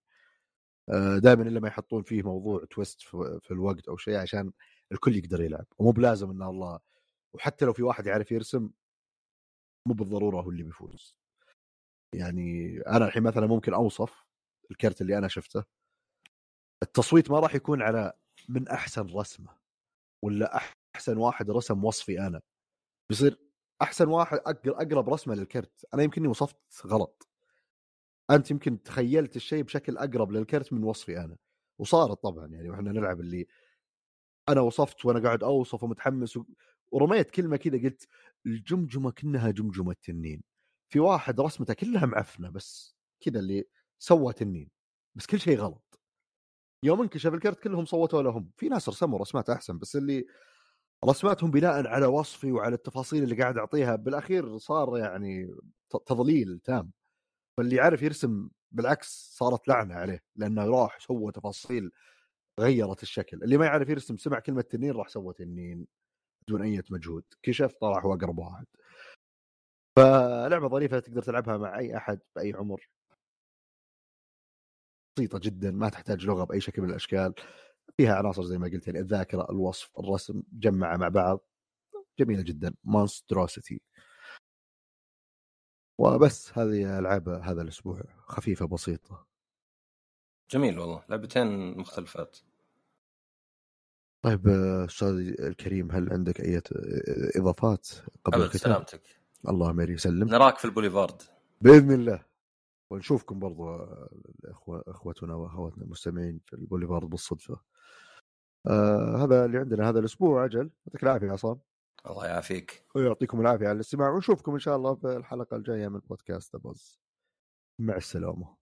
[SPEAKER 1] آه، دائما إلا ما يحطون فيه موضوع تويست في الوقت أو شيء عشان الكل يقدر يلعب. ومو بلازم إن الله وحتى لو في واحد يعرف يرسم مو بالضرورة هو اللي بيفوز. يعني أنا الحين مثلا ممكن أوصف الكرت اللي أنا شفته. التصويت ما راح يكون على من أحسن رسمة ولا أحسن واحد رسم وصفي أنا. بيصير أحسن واحد أقرب رسمة للكرت. أنا يمكنني وصفت غلط. أنت يمكن تخيلت الشيء بشكل أقرب للكرت من وصفي أنا. وصارت طبعا يعني وإحنا نلعب اللي أنا وصفت وأنا قاعد أوصف ومتحمس ورميت كلمة كذا قلت الجمجمة كأنها جمجمة تنين في واحد رسمته كلها معفنة بس كذا اللي سوى تنين بس كل شيء غلط. يوم انكشف الكرت كلهم صوتوا لهم. في ناس رسموا رسمات أحسن بس اللي رسماتهم بناء على وصفي وعلى التفاصيل اللي قاعد أعطيها بالأخير صار يعني تضليل تام. فاللي يعرف يرسم بالعكس صارت لعنة عليه لأنه راح سوى تفاصيل غيرت الشكل. اللي ما يعرف يرسم سمع كلمة تنين راح سوى تنين. بدون أي مجهود. كشف طلع هو اقرب واحد. فلعبة ظريفة تقدر تلعبها مع أي أحد بأي عمر. بسيطة جدا ما تحتاج لغة بأي شكل من الأشكال. فيها عناصر زي ما قلت يعني الذاكرة الوصف الرسم جمعها مع بعض. جميلة جدا. مونستروسيتي. وبس هذه ألعاب هذا الأسبوع. خفيفة بسيطة.
[SPEAKER 2] جميل والله. لعبتين مختلفات.
[SPEAKER 1] طيب أستاذ الكريم هل عندك أي إضافات
[SPEAKER 2] قبل الختام؟ سلامتك.
[SPEAKER 1] الله ما يسلم.
[SPEAKER 2] نراك في البوليفارد.
[SPEAKER 1] بإذن الله. ونشوفكم برضو اخوة أخوتنا وأخواتنا المستمعين في البوليفارد بالصدفة. آه هذا اللي عندنا هذا الأسبوع. أجل يعطيك العافية عصام.
[SPEAKER 2] الله يعافيك.
[SPEAKER 1] ويعطيكم العافية على الاستماع. ونشوفكم إن شاء الله في الحلقة الجاية من بودكاست بوز مع السلامة.